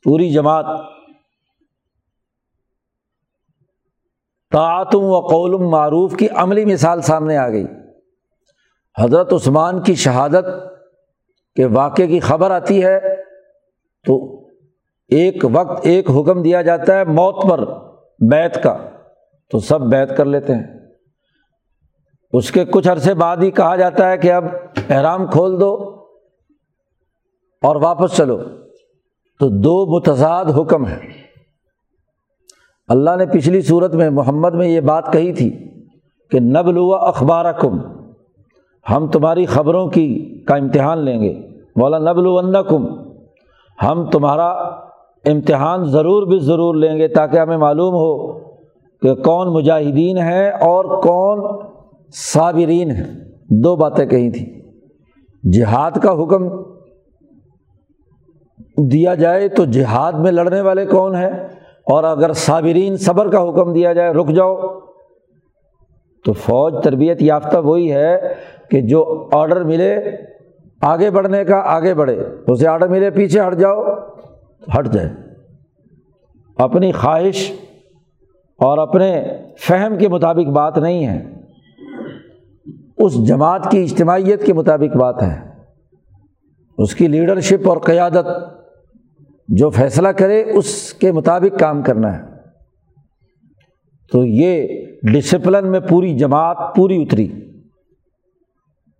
پوری جماعت۔ تعتم و قولم معروف کی عملی مثال سامنے آ گئی۔ حضرت عثمان کی شہادت کے واقعے کی خبر آتی ہے تو ایک وقت ایک حکم دیا جاتا ہے موت پر بیت کا، تو سب بیت کر لیتے ہیں۔ اس کے کچھ عرصے بعد ہی کہا جاتا ہے کہ اب احرام کھول دو اور واپس چلو۔ تو دو متضاد حکم ہے اللہ نے پچھلی صورت میں محمد میں یہ بات کہی تھی کہ نبل و اخبار کم ہم تمہاری خبروں کی کا امتحان لیں گے۔ بولا نبل کم ہم تمہارا امتحان ضرور بھی ضرور لیں گے تاکہ ہمیں معلوم ہو کہ کون مجاہدین ہے اور کون صابرین ہیں۔ دو باتیں کہی تھیں۔ جہاد کا حکم دیا جائے تو جہاد میں لڑنے والے کون ہیں؟ اور اگر صابرین صبر کا حکم دیا جائے، رک جاؤ۔ تو فوج تربیت یافتہ وہی ہے کہ جو آڈر ملے آگے بڑھنے کا آگے بڑھے۔ اسے آڈر ملے پیچھے ہٹ جاؤ۔ ہٹ جائے۔ اپنی خواہش اور اپنے فہم کے مطابق بات نہیں ہے۔ اس جماعت کی اجتماعیت کے مطابق بات ہے۔ اس کی لیڈرشپ اور قیادت جو فیصلہ کرے، اس کے مطابق کام کرنا ہے۔ تو یہ ڈسپلن میں پوری جماعت پوری اتری۔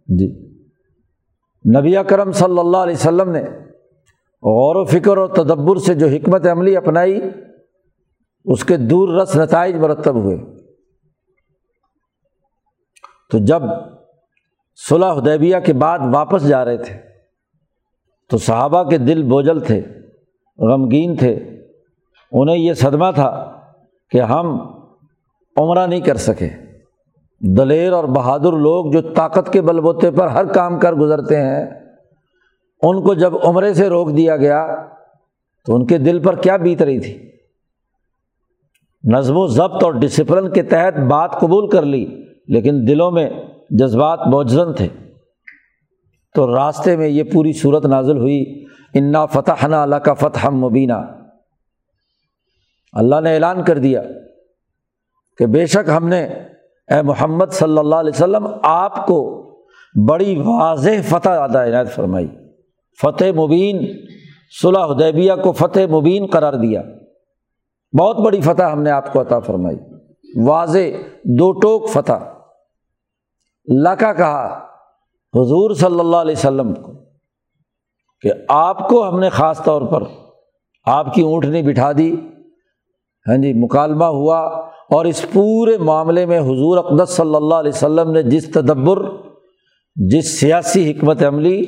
جی۔ نبی کرم صلی اللہ علیہ وسلم نے غور و فکر اور تدبر سے جو حکمت عملی اپنائی، اس کے دور رس نتائج مرتب ہوئے۔ تو جب صلاح حدیبیہ کے بعد واپس جا رہے تھے، تو صحابہ کے دل بوجھل تھے، غمگین تھے۔ انہیں یہ صدمہ تھا کہ ہم عمرہ نہیں کر سکے۔ دلیر اور بہادر لوگ جو طاقت کے بل بوتے پر ہر کام کر گزرتے ہیں، ان کو جب عمرے سے روک دیا گیا تو ان کے دل پر کیا بیت رہی تھی؟ نظم و ضبط اور ڈسپلن کے تحت بات قبول کر لی، لیکن دلوں میں جذبات موجزن تھے۔ تو راستے میں یہ پوری صورت نازل ہوئی، انا فتح نہ اللہ کا فتح مبینہ اللہ نے اعلان کر دیا کہ بے شک ہم نے اے محمد صلی اللہ علیہ وسلم، آپ کو بڑی واضح فتح ادا عنایت فرمائی۔ فتح مبین، صلح حدیبیہ کو فتح مبین قرار دیا۔ بہت بڑی فتح ہم نے آپ کو عطا فرمائی۔ واضح، دو ٹوک فتح۔ اللہ کا کہا حضور صلی اللہ علیہ وسلم کو کہ آپ کو ہم نے خاص طور پر آپ کی اونٹنی بٹھا دی۔ ہاں جی مکالمہ ہوا اور اس پورے معاملے میں حضور اقدس صلی اللہ علیہ وسلم نے جس تدبر، جس سیاسی حکمت عملی،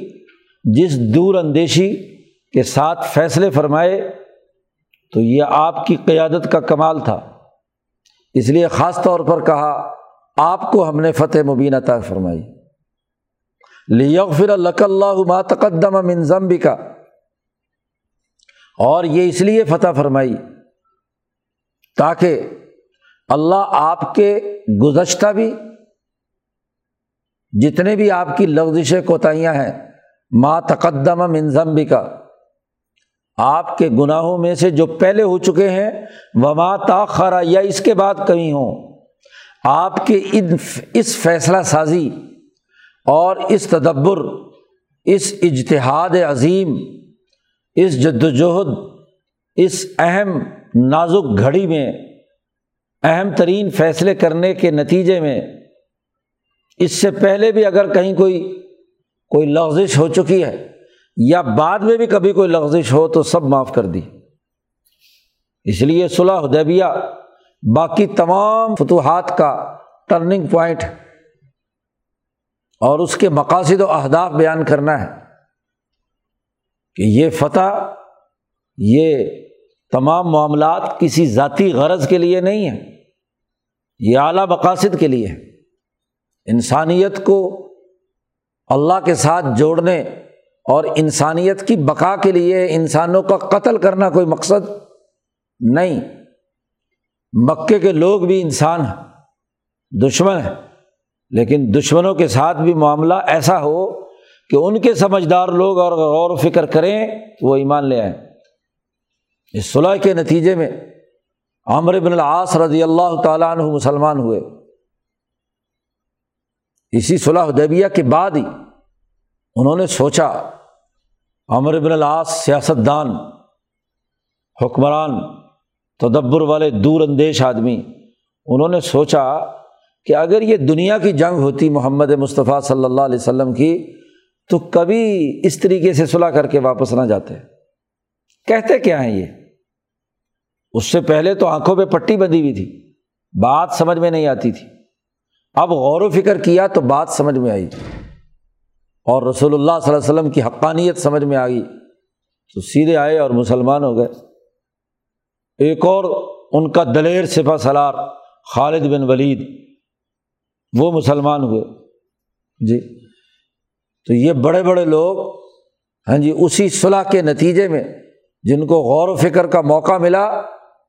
جس دور اندیشی کے ساتھ فیصلے فرمائے، تو یہ آپ کی قیادت کا کمال تھا۔ اس لیے خاص طور پر کہا، آپ کو ہم نے فتح مبین عطا فرمائی۔ لیغفر لک اللہ ما تقدم من ذنبک۔ کا اور یہ اس لیے فتح فرمائی تاکہ اللہ آپ کے گزشتہ بھی جتنے بھی آپ کی لغزش کوتاہیاں ہیں، ما تقدم من ذنبک کا آپ کے گناہوں میں سے جو پہلے ہو چکے ہیں، وما تاخرا یا اس کے بعد کہیں ہوں۔ آپ کے اس فیصلہ سازی اور اس تدبر، اس اجتہاد عظیم، اس جد وجہد اس اہم نازک گھڑی میں اہم ترین فیصلے کرنے کے نتیجے میں اس سے پہلے بھی اگر کہیں کوئی کوئی لغزش ہو چکی ہے یا بعد میں بھی کبھی کوئی لغزش ہو تو سب معاف کر دی۔ اس لیے صلاح حدیبیہ باقی تمام فتوحات کا ٹرننگ پوائنٹ اور اس کے مقاصد و اہداف بیان کرنا ہے کہ یہ فتح، یہ تمام معاملات کسی ذاتی غرض کے لیے نہیں ہے یہ اعلیٰ مقاصد کے لیے انسانیت کو اللہ کے ساتھ جوڑنے اور انسانیت کی بقا کے لیے انسانوں کا قتل کرنا کوئی مقصد نہیں۔ مکے کے لوگ بھی انسان ہیں، دشمن ہیں، لیکن دشمنوں کے ساتھ بھی معاملہ ایسا ہو کہ ان کے سمجھدار لوگ اور غور و فکر کریں وہ ایمان لے آئیں۔ اس صلاح کے نتیجے میں عامر بن العاص رضی اللہ تعالیٰ عنہ مسلمان ہوئے۔ اسی صلاح حدیبیہ کے بعد ہی انہوں نے سوچا، عمر بن العاص سیاست دان حکمران، تدبر والے دور اندیش آدمی۔ انہوں نے سوچا کہ اگر یہ دنیا کی جنگ ہوتی محمد مصطفیٰ صلی اللہ علیہ وسلم کی، تو کبھی اس طریقے سے صلاح کر کے واپس نہ جاتے۔ کہتے کیا ہیں یہ؟ اس سے پہلے تو آنکھوں پہ پٹی بندھی ہوئی تھی، بات سمجھ میں نہیں آتی تھی۔ اب غور و فکر کیا تو بات سمجھ میں آئی۔ اور رسول اللہ صلی اللہ علیہ وسلم کی حقانیت سمجھ میں آ گئی۔ تو سیدھے آئے اور مسلمان ہو گئے۔ ایک اور ان کا دلیر سپا سلار، خالد بن ولید، وہ مسلمان ہوئے۔ جی۔ تو یہ بڑے بڑے لوگ ہاں جی اسی صلاح کے نتیجے میں جن کو غور و فکر کا موقع ملا،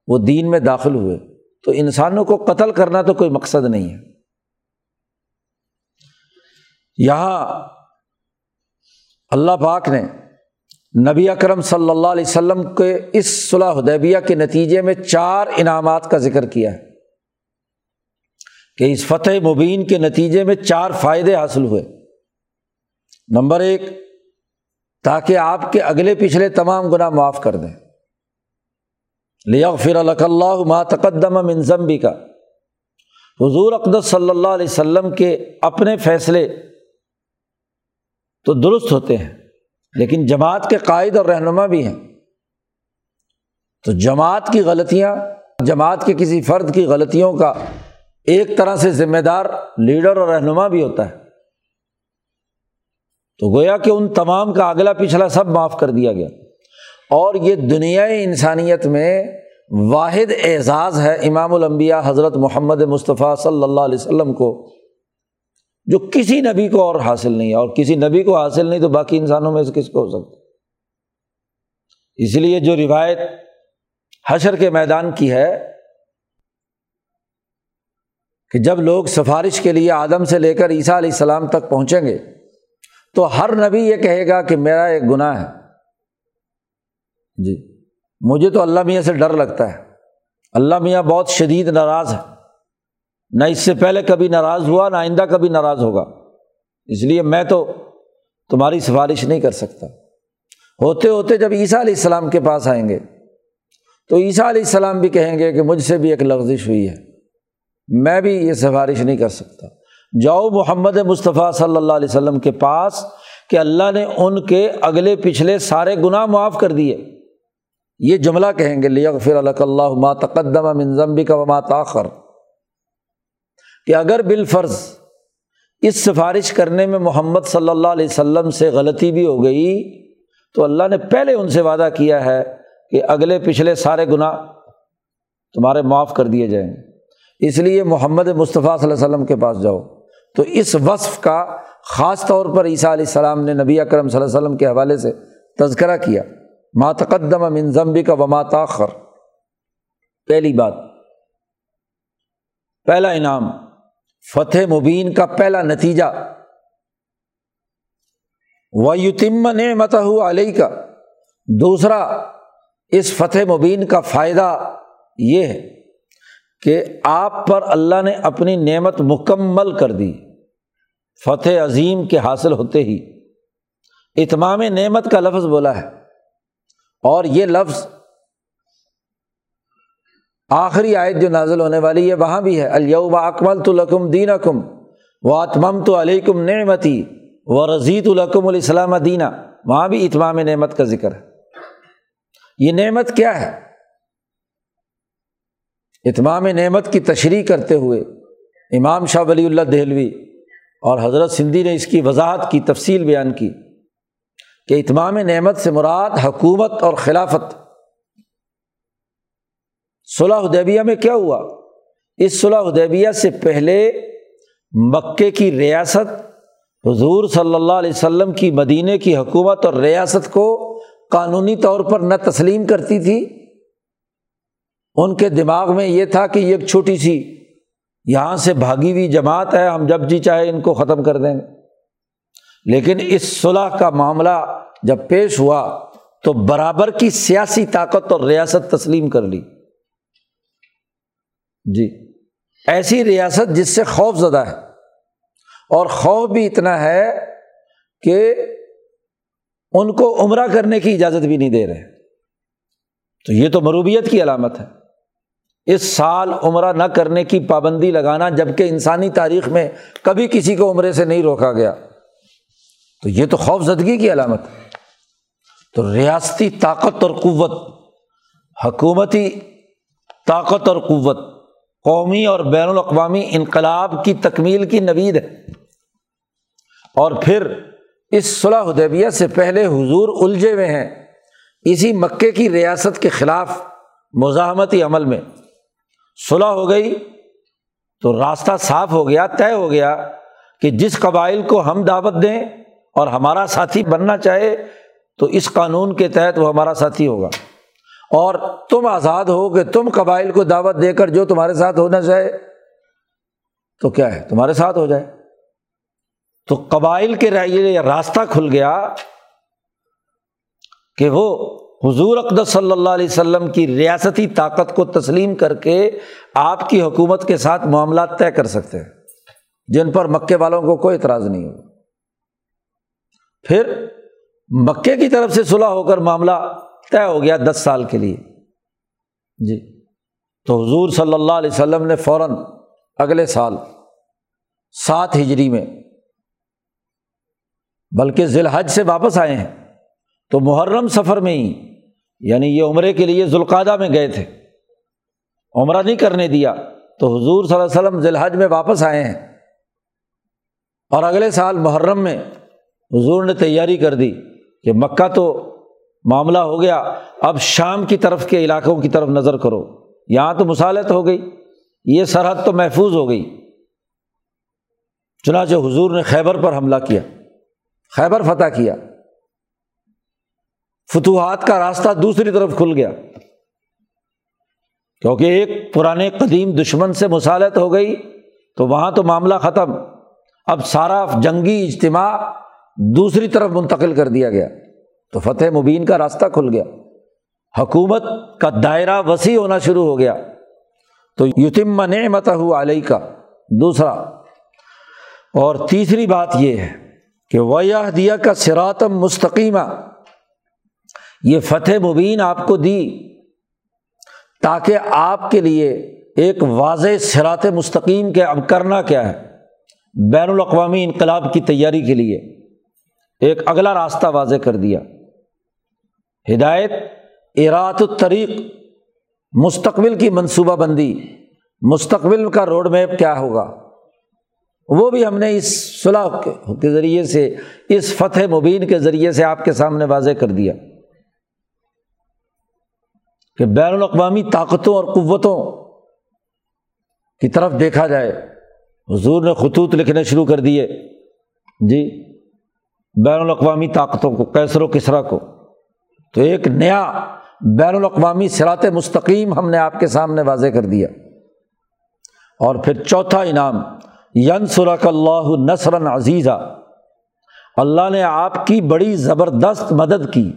وہ دین میں داخل ہوئے۔ تو انسانوں کو قتل کرنا تو کوئی مقصد نہیں ہے۔ یہاں اللہ پاک نے نبی اکرم صلی اللہ علیہ وسلم کے اس صلاح حدیبیہ کے نتیجے میں چار انعامات کا ذکر کیا ہے کہ اس فتح مبین کے نتیجے میں چار فائدے حاصل ہوئے۔ نمبر ایک تاکہ آپ کے اگلے پچھلے تمام گناہ معاف کر دیں۔ لیا فر اللہ ما تقدم منظمبی کا حضور اقدس صلی اللہ علیہ وسلم کے اپنے فیصلے تو درست ہوتے ہیں، لیکن جماعت کے قائد اور رہنما بھی ہیں۔ تو جماعت کی غلطیاں، جماعت کے کسی فرد کی غلطیوں کا ایک طرح سے ذمہ دار لیڈر اور رہنما بھی ہوتا ہے۔ تو گویا کہ ان تمام کا اگلا پچھلا سب معاف کر دیا گیا۔ اور یہ دنیا انسانیت میں واحد اعزاز ہے امام الانبیاء حضرت محمد مصطفیٰ صلی اللہ علیہ وسلم کو، جو کسی نبی کو اور حاصل نہیں ہے۔ اور کسی نبی کو حاصل نہیں تو باقی انسانوں میں سے کس کو ہو سکتا اس لیے جو روایت حشر کے میدان کی ہے کہ جب لوگ سفارش کے لیے آدم سے لے کر عیسیٰ علیہ السلام تک پہنچیں گے تو ہر نبی یہ کہے گا کہ میرا ایک گناہ ہے۔ جی۔ مجھے تو اللہ میاں سے ڈر لگتا ہے۔ اللہ میاں بہت شدید ناراض ہے۔ نہ اس سے پہلے کبھی ناراض ہوا، نہ آئندہ کبھی ناراض ہوگا۔ اس لیے میں تو تمہاری سفارش نہیں کر سکتا۔ ہوتے ہوتے جب عیسیٰ علیہ السلام کے پاس آئیں گے، تو عیسیٰ علیہ السلام بھی کہیں گے کہ مجھ سے بھی ایک لغزش ہوئی ہے۔ میں بھی یہ سفارش نہیں کر سکتا۔ جاؤ محمد مصطفیٰ صلی اللہ علیہ وسلم کے پاس کہ اللہ نے ان کے اگلے پچھلے سارے گناہ معاف کر دیے۔ یہ جملہ کہیں گے لیا پھر اللہ ما تقدم منظمبی کا وما تاخر۔ کہ اگر بالفرض اس سفارش کرنے میں محمد صلی اللہ علیہ وسلم سے غلطی بھی ہو گئی، تو اللہ نے پہلے ان سے وعدہ کیا ہے کہ اگلے پچھلے سارے گناہ تمہارے معاف کر دیے جائیں۔ گے اس لیے محمد مصطفیٰ صلی اللہ علیہ وسلم کے پاس جاؤ۔ تو اس وصف کا خاص طور پر عیسیٰ علیہ السلام نے نبی اکرم صلی اللہ علیہ وسلم کے حوالے سے تذکرہ کیا۔ ماتقدم منظمبی کا وما تاخر۔ پہلی بات۔ پہلا انعام۔ فتح مبین کا پہلا نتیجہ۔ و یتم نعمت علیہ کا دوسرا، اس فتح مبین کا فائدہ یہ ہے کہ آپ پر اللہ نے اپنی نعمت مکمل کر دی۔ فتح عظیم کے حاصل ہوتے ہی۔ اتمام نعمت کا لفظ بولا ہے۔ اور یہ لفظ آخری آیت جو نازل ہونے والی ہے، وہاں بھی ہے۔ الوبا اکمل تو لکم دین اکم و اتمم تو علیکم نعمتی و رضیت الکم الاسلام دینہ وہاں بھی اتمام نعمت کا ذکر ہے۔ یہ نعمت کیا ہے؟ اتمام نعمت کی تشریح کرتے ہوئے امام شاہ ولی اللہ دہلوی اور حضرت سندھی نے اس کی وضاحت کی، تفصیل بیان کی کہ اتمام نعمت سے مراد حکومت اور خلافت۔ صلاح حدیبیہ میں کیا ہوا؟ اس صلاح حدیبیہ سے پہلے مکے کی ریاست، حضور صلی اللہ علیہ وسلم کی مدینہ کی حکومت اور ریاست کو قانونی طور پر نہ تسلیم کرتی تھی۔ ان کے دماغ میں یہ تھا کہ یہ ایک چھوٹی سی یہاں سے بھاگی ہوئی جماعت ہے، ہم جب جی چاہے ان کو ختم کر دیں گے۔ لیکن اس صلاح کا معاملہ جب پیش ہوا تو برابر کی سیاسی طاقت اور ریاست تسلیم کر لی۔ جی ایسی ریاست جس سے خوف زدہ ہے۔ اور خوف بھی اتنا ہے کہ ان کو عمرہ کرنے کی اجازت بھی نہیں دے رہے۔ تو یہ تو مروبیت کی علامت ہے۔ اس سال عمرہ نہ کرنے کی پابندی لگانا جبکہ انسانی تاریخ میں کبھی کسی کو عمرے سے نہیں روکا گیا۔ تو یہ تو خوف زدگی کی علامت۔ ہے تو ریاستی طاقت اور قوت، حکومتی طاقت اور قوت، قومی اور بین الاقوامی انقلاب کی تکمیل کی نوید ہے۔ اور پھر اس صلاح حدیبیہ سے پہلے حضور الجھے ہوئے ہیں۔ اسی مکے کی ریاست کے خلاف مزاحمتی عمل میں۔ صلاح ہو گئی تو راستہ صاف ہو گیا، طے ہو گیا کہ جس قبائل کو ہم دعوت دیں اور ہمارا ساتھی بننا چاہے تو اس قانون کے تحت وہ ہمارا ساتھی ہوگا۔ اور تم آزاد ہو کہ تم قبائل کو دعوت دے کر جو تمہارے ساتھ ہونا چاہے تو کیا ہے؟ تمہارے ساتھ ہو جائے۔ تو قبائل کے راستہ کھل گیا کہ وہ حضور اقدس صلی اللہ علیہ وسلم کی ریاستی طاقت کو تسلیم کر کے آپ کی حکومت کے ساتھ معاملات طے کر سکتے ہیں، جن پر مکے والوں کو کوئی اعتراض نہیں ہو۔ پھر مکے کی طرف سے صلاح ہو کر معاملہ طے ہو گیا دس سال کے لیے۔ جی۔ تو حضور صلی اللہ علیہ وسلم نے فوراً اگلے سال سات ہجری میں، بلکہ ذی الحج سے واپس آئے ہیں، تو محرم سفر میں ہی یعنی یہ عمرے کے لیے ذوالقادہ میں گئے تھے۔ عمرہ نہیں کرنے دیا۔ تو حضور صلی اللہ علیہ وسلم ذی الحج میں واپس آئے ہیں۔ اور اگلے سال محرم میں حضور نے تیاری کر دی کہ مکہ تو معاملہ ہو گیا۔ اب شام کی طرف کے علاقوں کی طرف نظر کرو۔ یہاں تو مسالت ہو گئی۔ یہ سرحد تو محفوظ ہو گئی۔ چنانچہ حضور نے خیبر پر حملہ کیا۔ خیبر فتح کیا۔ فتوحات کا راستہ دوسری طرف کھل گیا۔ کیونکہ ایک پرانے قدیم دشمن سے مسالت ہو گئی، تو وہاں تو معاملہ ختم۔ اب سارا جنگی اجتماع دوسری طرف منتقل کر دیا گیا۔ تو فتح مبین کا راستہ کھل گیا۔ حکومت کا دائرہ وسیع ہونا شروع ہو گیا۔ تو یتم نعمت علیہ کا دوسرا، اور تیسری بات یہ ہے کہ ویہ دیا کا سراتم مستقیمہ یہ فتح مبین آپ کو دی تاکہ آپ کے لیے ایک واضح سرات مستقیم کے اب کرنا کیا ہے؟ بین الاقوامی انقلاب کی تیاری کے لیے ایک اگلا راستہ واضح کر دیا۔ ہدایت اراۃ الطریق مستقبل کی منصوبہ بندی۔ مستقبل کا روڈ میپ کیا ہوگا؟ وہ بھی ہم نے اس صلاح کے ذریعے سے، اس فتح مبین کے ذریعے سے آپ کے سامنے واضح کر دیا۔ کہ بین الاقوامی طاقتوں اور قوتوں کی طرف دیکھا جائے۔ حضور نے خطوط لکھنے شروع کر دیے۔ جی بین الاقوامی طاقتوں کو کیسر و کسرا کو۔ تو ایک نیا بین الاقوامی سرات مستقیم ہم نے آپ کے سامنے واضح کر دیا۔ اور پھر چوتھا انعام ین سرک اللہ نثر عزیزہ اللہ نے آپ کی بڑی زبردست مدد کی۔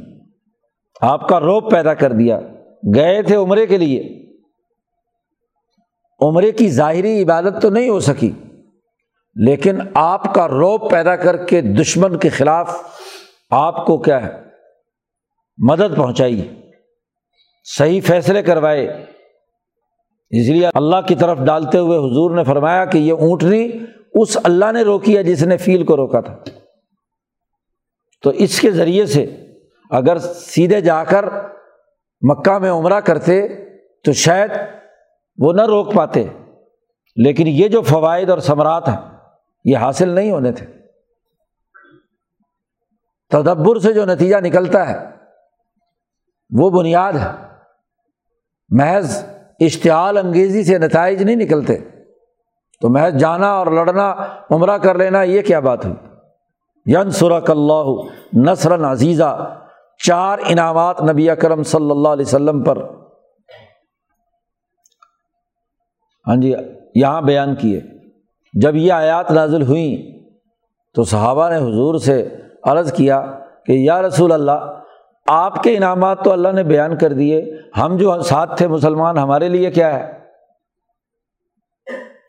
آپ کا روپ پیدا کر دیا۔ گئے تھے عمرے کے لیے۔ عمرے کی ظاہری عبادت تو نہیں ہو سکی، لیکن آپ کا روپ پیدا کر کے دشمن کے خلاف آپ کو کیا ہے؟ مدد پہنچائی۔ صحیح فیصلے کروائے۔ اس لیے اللہ کی طرف ڈالتے ہوئے حضور نے فرمایا کہ یہ اونٹنی اس اللہ نے روکی ہے جس نے فیل کو روکا تھا۔ تو اس کے ذریعے سے اگر سیدھے جا کر مکہ میں عمرہ کرتے تو شاید وہ نہ روک پاتے۔ لیکن یہ جو فوائد اور ثمرات ہیں، یہ حاصل نہیں ہونے تھے۔ تدبر سے جو نتیجہ نکلتا ہے، وہ بنیاد ہے۔ محض اشتعال انگیزی سے نتائج نہیں نکلتے۔ تو محض جانا اور لڑنا، عمرہ کر لینا، یہ کیا بات ہوئی؟ ین سرک اللہ نثر عزیزہ چار انعامات نبی اکرم صلی اللہ علیہ وسلم پر۔ ہاں جی یہاں بیان کیے۔ جب یہ آیات نازل ہوئیں تو صحابہ نے حضور سے عرض کیا کہ یا رسول اللہ، آپ کے انعامات تو اللہ نے بیان کر دیے، ہم جو ساتھ تھے مسلمان، ہمارے لیے کیا ہے؟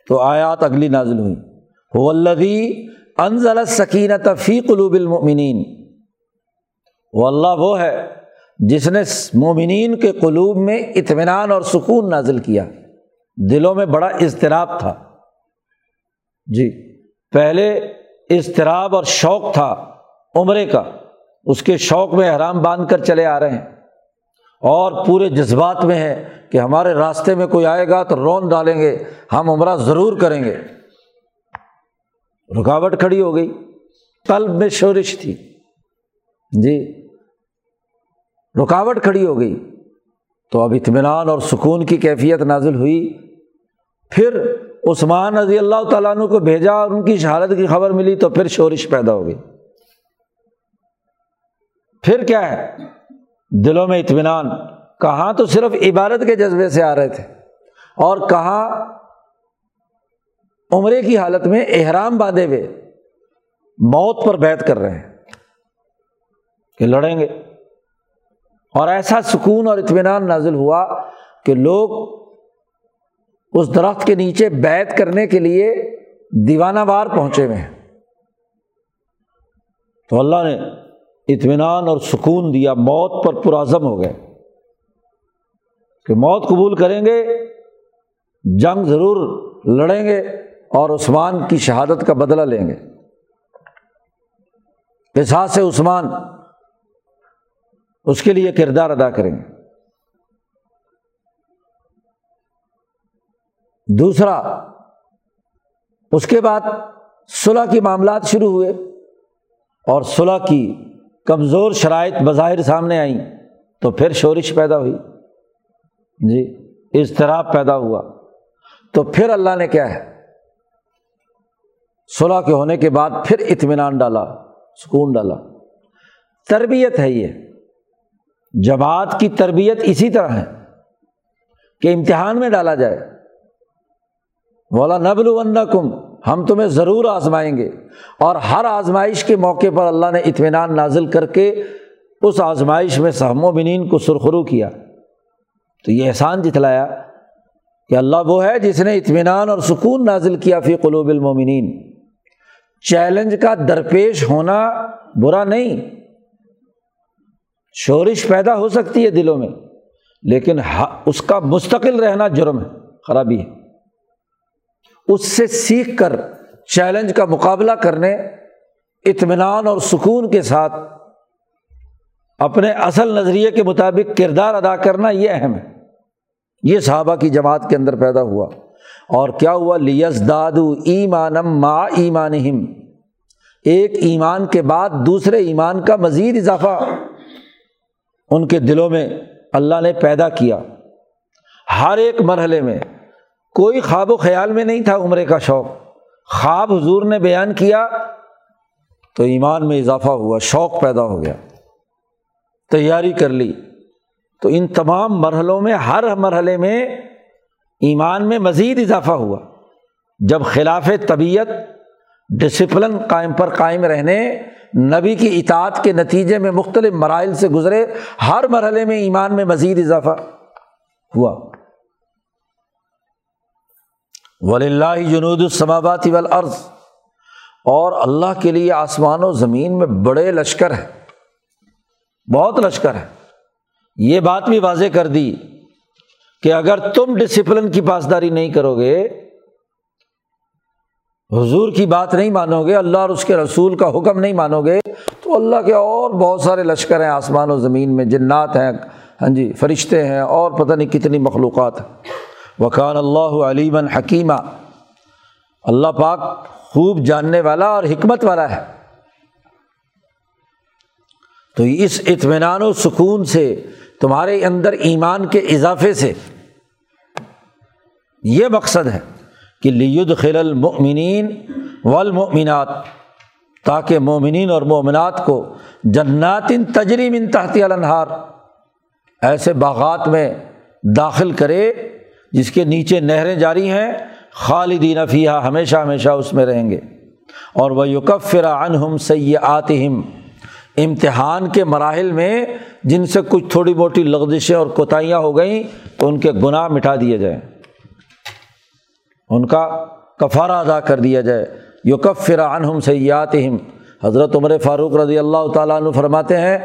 تو آیات اگلی نازل ہوئی ولدی انزل سکینت فی قلوب المؤمنین۔ وہ اللہ وہ ہے جس نے مومنین کے قلوب میں اطمینان اور سکون نازل کیا۔ دلوں میں بڑا اضطراب تھا۔ جی پہلے اضطراب اور شوق تھا عمرے کا۔ اس کے شوق میں حرام باندھ کر چلے آ رہے ہیں۔ اور پورے جذبات میں ہے کہ ہمارے راستے میں کوئی آئے گا تو رون ڈالیں گے، ہم عمرہ ضرور کریں گے۔ رکاوٹ کھڑی ہو گئی۔ قلب میں شورش تھی۔ جی رکاوٹ کھڑی ہو گئی۔ تو اب اطمینان اور سکون کی کیفیت نازل ہوئی۔ پھر عثمان رضی اللہ تعالیٰ عنہ کو بھیجا اور ان کی شہادت کی خبر ملی تو پھر شورش پیدا ہو گئی۔ پھر کیا ہے؟ دلوں میں اطمینان۔ کہاں تو صرف عبادت کے جذبے سے آ رہے تھے۔ اور کہاں عمرے کی حالت میں احرام باندھے ہوئے۔ موت پر بیت کر رہے ہیں کہ لڑیں گے۔ اور ایسا سکون اور اطمینان نازل ہوا کہ لوگ اس درخت کے نیچے بیت کرنے کے لیے دیوانہ وار پہنچے ہوئے ہیں۔ تو اللہ نے اطمینان اور سکون دیا، موت پر پرازم ہو گئے۔ کہ موت قبول کریں گے، جنگ ضرور لڑیں گے اور عثمان کی شہادت کا بدلہ لیں گے۔ احساس عثمان اس کے لیے کردار ادا کریں۔ دوسرا، اس کے بعد صلح کی معاملات شروع ہوئے اور صلح کی کمزور شرائط بظاہر سامنے آئیں تو پھر شورش پیدا ہوئی۔ جی اضطراب پیدا ہوا۔ تو پھر اللہ نے کیا ہے؟ صلح کے ہونے کے بعد پھر اطمینان ڈالا، سکون ڈالا۔ تربیت ہے یہ۔ جماعت کی تربیت اسی طرح ہے کہ امتحان میں ڈالا جائے۔ بولا نبل کم ہم تمہیں ضرور آزمائیں گے۔ اور ہر آزمائش کے موقع پر اللہ نے اطمینان نازل کر کے اس آزمائش میں سہم و بنین کو سرخرو کیا۔ تو یہ احسان جتلایا کہ اللہ وہ ہے جس نے اطمینان اور سکون نازل کیا فی قلوب المومنین۔ چیلنج کا درپیش ہونا برا نہیں۔ شورش پیدا ہو سکتی ہے دلوں میں، لیکن اس کا مستقل رہنا جرم ہے، خرابی ہے۔ اس سے سیکھ کر چیلنج کا مقابلہ کرنے، اطمینان اور سکون کے ساتھ اپنے اصل نظریے کے مطابق کردار ادا کرنا یہ اہم ہے۔ یہ صحابہ کی جماعت کے اندر پیدا ہوا۔ اور کیا ہوا؟ لیس دادو ایمانم ما ایمان ایک ایمان کے بعد دوسرے ایمان کا مزید اضافہ ان کے دلوں میں اللہ نے پیدا کیا۔ ہر ایک مرحلے میں کوئی خواب و خیال میں نہیں تھا عمرے کا شوق۔ خواب حضور نے بیان کیا تو ایمان میں اضافہ ہوا، شوق پیدا ہو گیا۔ تیاری کر لی۔ تو ان تمام مرحلوں میں، ہر مرحلے میں ایمان میں مزید اضافہ ہوا۔ جب خلاف طبیعت ڈسپلن قائم پر قائم رہنے، نبی کی اطاعت کے نتیجے میں مختلف مراحل سے گزرے، ہر مرحلے میں ایمان میں مزید اضافہ ہوا۔ ولی اللہ جنود السماواتی والارض اور اللہ کے لیے آسمان و زمین میں بڑے لشکر ہیں۔ بہت لشکر ہے یہ بات بھی واضح کر دی کہ اگر تم ڈسپلن کی پاسداری نہیں کرو گے حضور کی بات نہیں مانو گے، اللہ اور اس کے رسول کا حکم نہیں مانو گے، تو اللہ کے اور بہت سارے لشکر ہیں آسمان و زمین میں، جنات ہیں ہاں جی فرشتے ہیں اور پتہ نہیں کتنی مخلوقات ہیں۔ وقان اللہ علیمن حکیمہ اللہ پاک خوب جاننے والا اور حکمت والا ہے۔ تو اس اطمینان و سکون سے، تمہارے اندر ایمان کے اضافے سے یہ مقصد ہے۔ کہ لید خل المؤمنین والمؤمنات، تاکہ مومنین اور مومنات کو جنات تجریم ان تحتی النہار ایسے باغات میں داخل کرے جس کے نیچے نہریں جاری ہیں، خالدین فیحہ ہمیشہ ہمیشہ اس میں رہیں گے۔ اور وہ یوکفر عنہم سیاتہم امتحان کے مراحل میں جن سے کچھ تھوڑی موٹی لغزشیں اور کوتاہیاں ہو گئیں، تو ان کے گناہ مٹا دیے جائیں۔ ان کا کفارہ ادا کر دیا جائے۔ یوکفر عنہم سیاتہم حضرت عمر فاروق رضی اللہ تعالیٰ عنہ فرماتے ہیں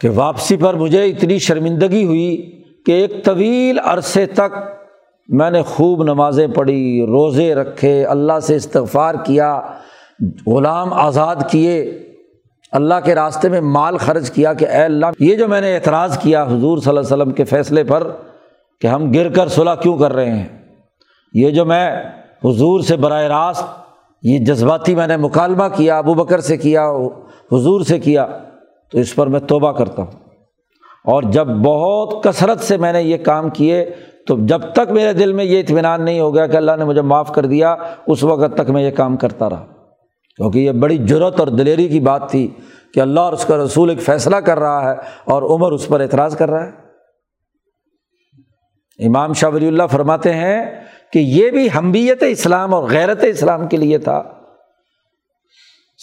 کہ واپسی پر مجھے اتنی شرمندگی ہوئی کہ ایک طویل عرصے تک میں نے خوب نمازیں پڑھی، روزے رکھے، اللہ سے استغفار کیا، غلام آزاد کیے، اللہ کے راستے میں مال خرچ کیا کہ اے اللہ، یہ جو میں نے اعتراض کیا حضور صلی اللہ علیہ وسلم کے فیصلے پر کہ ہم گر کر صلاح کیوں کر رہے ہیں؟ یہ جو میں حضور سے براہ راست یہ جذباتی میں نے مکالمہ کیا، ابو بکر سے کیا، حضور سے کیا، تو اس پر میں توبہ کرتا ہوں۔ اور جب بہت کثرت سے میں نے یہ کام کیے، تو جب تک میرے دل میں یہ اطمینان نہیں ہو گیا کہ اللہ نے مجھے معاف کر دیا، اس وقت تک میں یہ کام کرتا رہا۔ کیونکہ یہ بڑی جرت اور دلیری کی بات تھی کہ اللہ اور اس کا رسول ایک فیصلہ کر رہا ہے اور عمر اس پر اعتراض کر رہا ہے۔ امام شاہ ولی اللہ فرماتے ہیں کہ یہ بھی حمبیت اسلام اور غیرت اسلام کے لیے تھا۔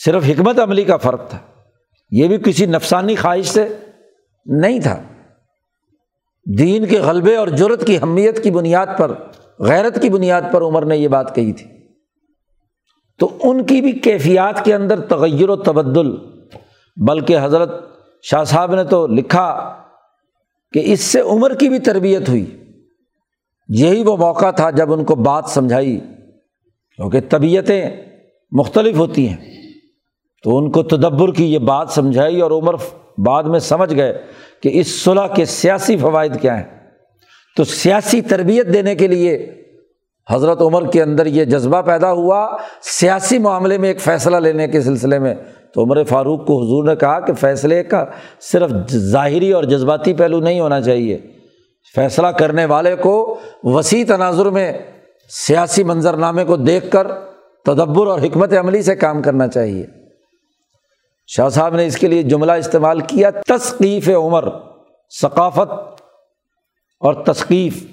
صرف حکمت عملی کا فرق تھا۔ یہ بھی کسی نفسانی خواہش سے نہیں تھا۔ دین کے غلبے اور جرت کی اہمیت کی بنیاد پر، غیرت کی بنیاد پر عمر نے یہ بات کہی تھی۔ تو ان کی بھی کیفیات کے اندر تغیر و تبدل، بلکہ حضرت شاہ صاحب نے تو لکھا کہ اس سے عمر کی بھی تربیت ہوئی۔ یہی وہ موقع تھا جب ان کو بات سمجھائی، کیونکہ طبیعتیں مختلف ہوتی ہیں۔ تو ان کو تدبر کی یہ بات سمجھائی اور عمر بعد میں سمجھ گئے کہ اس صلاح کے سیاسی فوائد کیا ہیں۔ تو سیاسی تربیت دینے کے لیے حضرت عمر کے اندر یہ جذبہ پیدا ہوا سیاسی معاملے میں ایک فیصلہ لینے کے سلسلے میں۔ تو عمر فاروق کو حضور نے کہا کہ فیصلے کا صرف ظاہری اور جذباتی پہلو نہیں ہونا چاہیے۔ فیصلہ کرنے والے کو وسیع تناظر میں سیاسی منظرنامے کو دیکھ کر تدبر اور حکمت عملی سے کام کرنا چاہیے۔ شاہ صاحب نے اس کے لیے جملہ استعمال کیا، تثقیف عمر، ثقافت اور تثقیف۔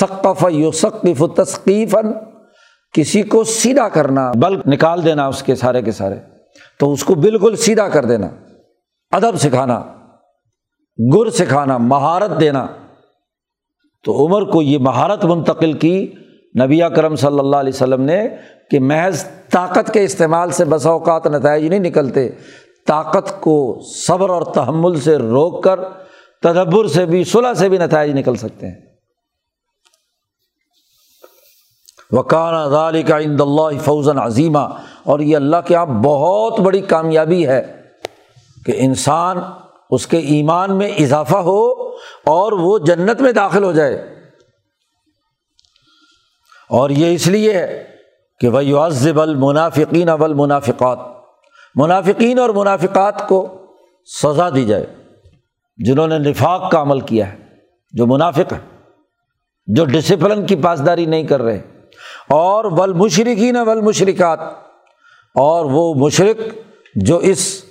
ثقف یو ثقیف و تثقیف کسی کو سیدھا کرنا، بلک نکال دینا اس کے سارے کے سارے۔ تو اس کو بالکل سیدھا کر دینا۔ ادب سکھانا، گر سکھانا، مہارت دینا۔ تو عمر کو یہ مہارت منتقل کی نبی کرم صلی اللہ علیہ وسلم نے کہ محض طاقت کے استعمال سے بسا اوقات نتائج نہیں نکلتے، طاقت کو صبر اور تحمل سے روک کر، تدبر سے بھی، صلح سے بھی نتائج نکل سکتے ہیں۔ وکان ادال کا اند اللہ فوزن عظیمہ اور یہ اللہ کے یہاں بہت بڑی کامیابی ہے کہ انسان اس کے ایمان میں اضافہ ہو اور وہ جنت میں داخل ہو جائے۔ اور یہ اس لیے ہے کہ وہ عزب المنافقین اول منافقات منافقین اور منافقات کو سزا دی جائے۔ جنہوں نے نفاق کا عمل کیا ہے، جو منافق ہے جو ڈسپلن کی پاسداری نہیں کر رہے۔ اور ول مشرقین ول مشرقات اور وہ مشرق جو اس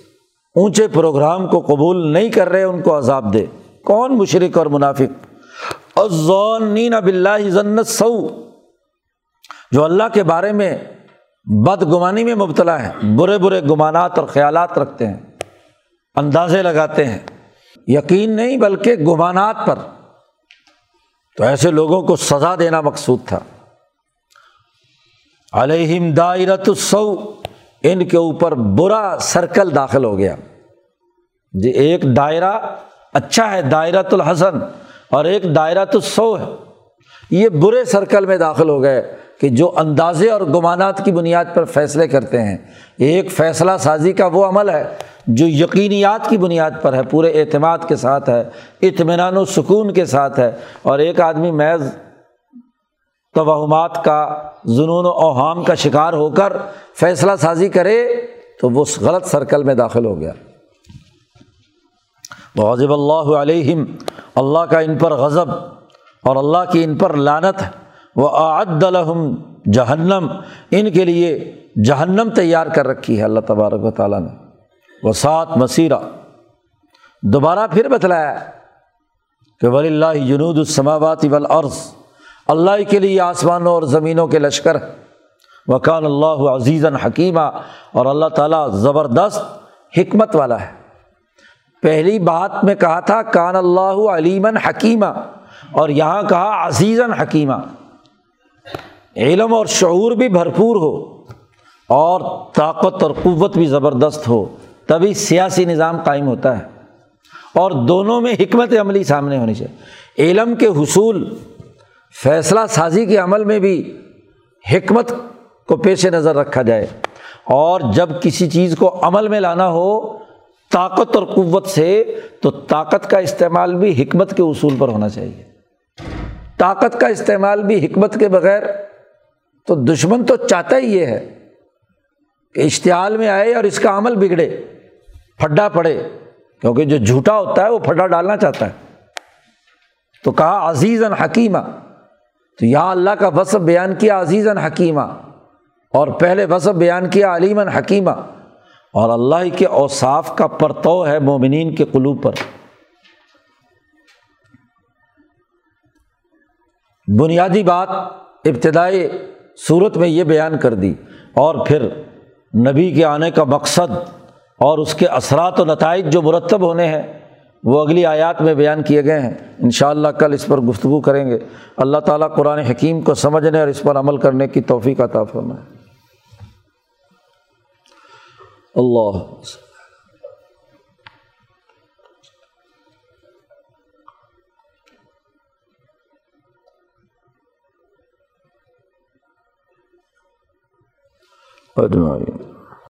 اونچے پروگرام کو قبول نہیں کر رہے، ان کو عذاب دے۔ کون مشرق اور منافق؟ ازون اب اللہ ضنت سو جو اللہ کے بارے میں بد گمانی میں مبتلا ہے برے برے گمانات اور خیالات رکھتے ہیں، اندازے لگاتے ہیں۔ یقین نہیں بلکہ گمانات پر۔ تو ایسے لوگوں کو سزا دینا مقصود تھا۔ علیہم دائرت السو ان کے اوپر برا سرکل داخل ہو گیا۔ جی ایک دائرہ اچھا ہے، دائرۃ الحسن، اور ایک دائرۃ السو ہے۔ یہ برے سرکل میں داخل ہو گئے کہ جو اندازے اور گمانات کی بنیاد پر فیصلے کرتے ہیں ایک فیصلہ سازی کا وہ عمل ہے جو یقینیات کی بنیاد پر ہے، پورے اعتماد کے ساتھ ہے، اطمینان و سکون کے ساتھ ہے۔ اور ایک آدمی محض توہمات کا، جنون و اوہام کا شکار ہو کر فیصلہ سازی کرے تو وہ غلط سرکل میں داخل ہو گیا۔ غضب اللہ علیہم، اللہ کا ان پر غضب اور اللہ کی ان پر لانت وہ عد الحم جہنم ان کے لیے جہنم تیار کر رکھی ہے اللہ تبارک و تعالیٰ نے۔ وہ سات مسیرہ دوبارہ پھر بتلایا کہ ولی اللہ جنود السماوات والارض اللہ کے لیے آسمانوں اور زمینوں کے لشکر۔ وکان اللہ عزیز حکیمہ اور اللہ تعالیٰ زبردست حکمت والا ہے۔ پہلی بات میں کہا تھا، کان اللہ علیمن حکیمہ اور یہاں کہا عزیزن حکیمہ علم اور شعور بھی بھرپور ہو اور طاقت اور قوت بھی زبردست ہو، تبھی سیاسی نظام قائم ہوتا ہے۔ اور دونوں میں حکمت عملی سامنے ہونی چاہیے۔ علم کے حصول، فیصلہ سازی کے عمل میں بھی حکمت کو پیش نظر رکھا جائے۔ اور جب کسی چیز کو عمل میں لانا ہو طاقت اور قوت سے تو طاقت کا استعمال بھی حکمت کے اصول پر ہونا چاہیے۔ طاقت کا استعمال بھی حکمت کے بغیر تو دشمن تو چاہتا ہی یہ ہے کہ اشتعال میں آئے اور اس کا عمل بگڑے، پھڈا پڑے، کیونکہ جو جھوٹا ہوتا ہے وہ پھڈا ڈالنا چاہتا ہے۔ تو کہا عزیز حکیمہ تو یہاں اللہ کا وصف بیان کیا عزیز حکیمہ اور پہلے وصف بیان کیا علیمن حکیمہ اور اللہ کے اوصاف کا پرتو ہے مومنین کے قلوب پر۔ بنیادی بات ابتدائی صورت میں یہ بیان کر دی اور پھر نبی کے آنے کا مقصد اور اس کے اثرات و نتائج جو مرتب ہونے ہیں، وہ اگلی آیات میں بیان کیے گئے ہیں۔ ان شاء اللہ کل اس پر گفتگو کریں گے۔ اللہ تعالیٰ قرآن حکیم کو سمجھنے اور اس پر عمل کرنے کی توفیق عطا فرمائے۔ اللہ اجمعین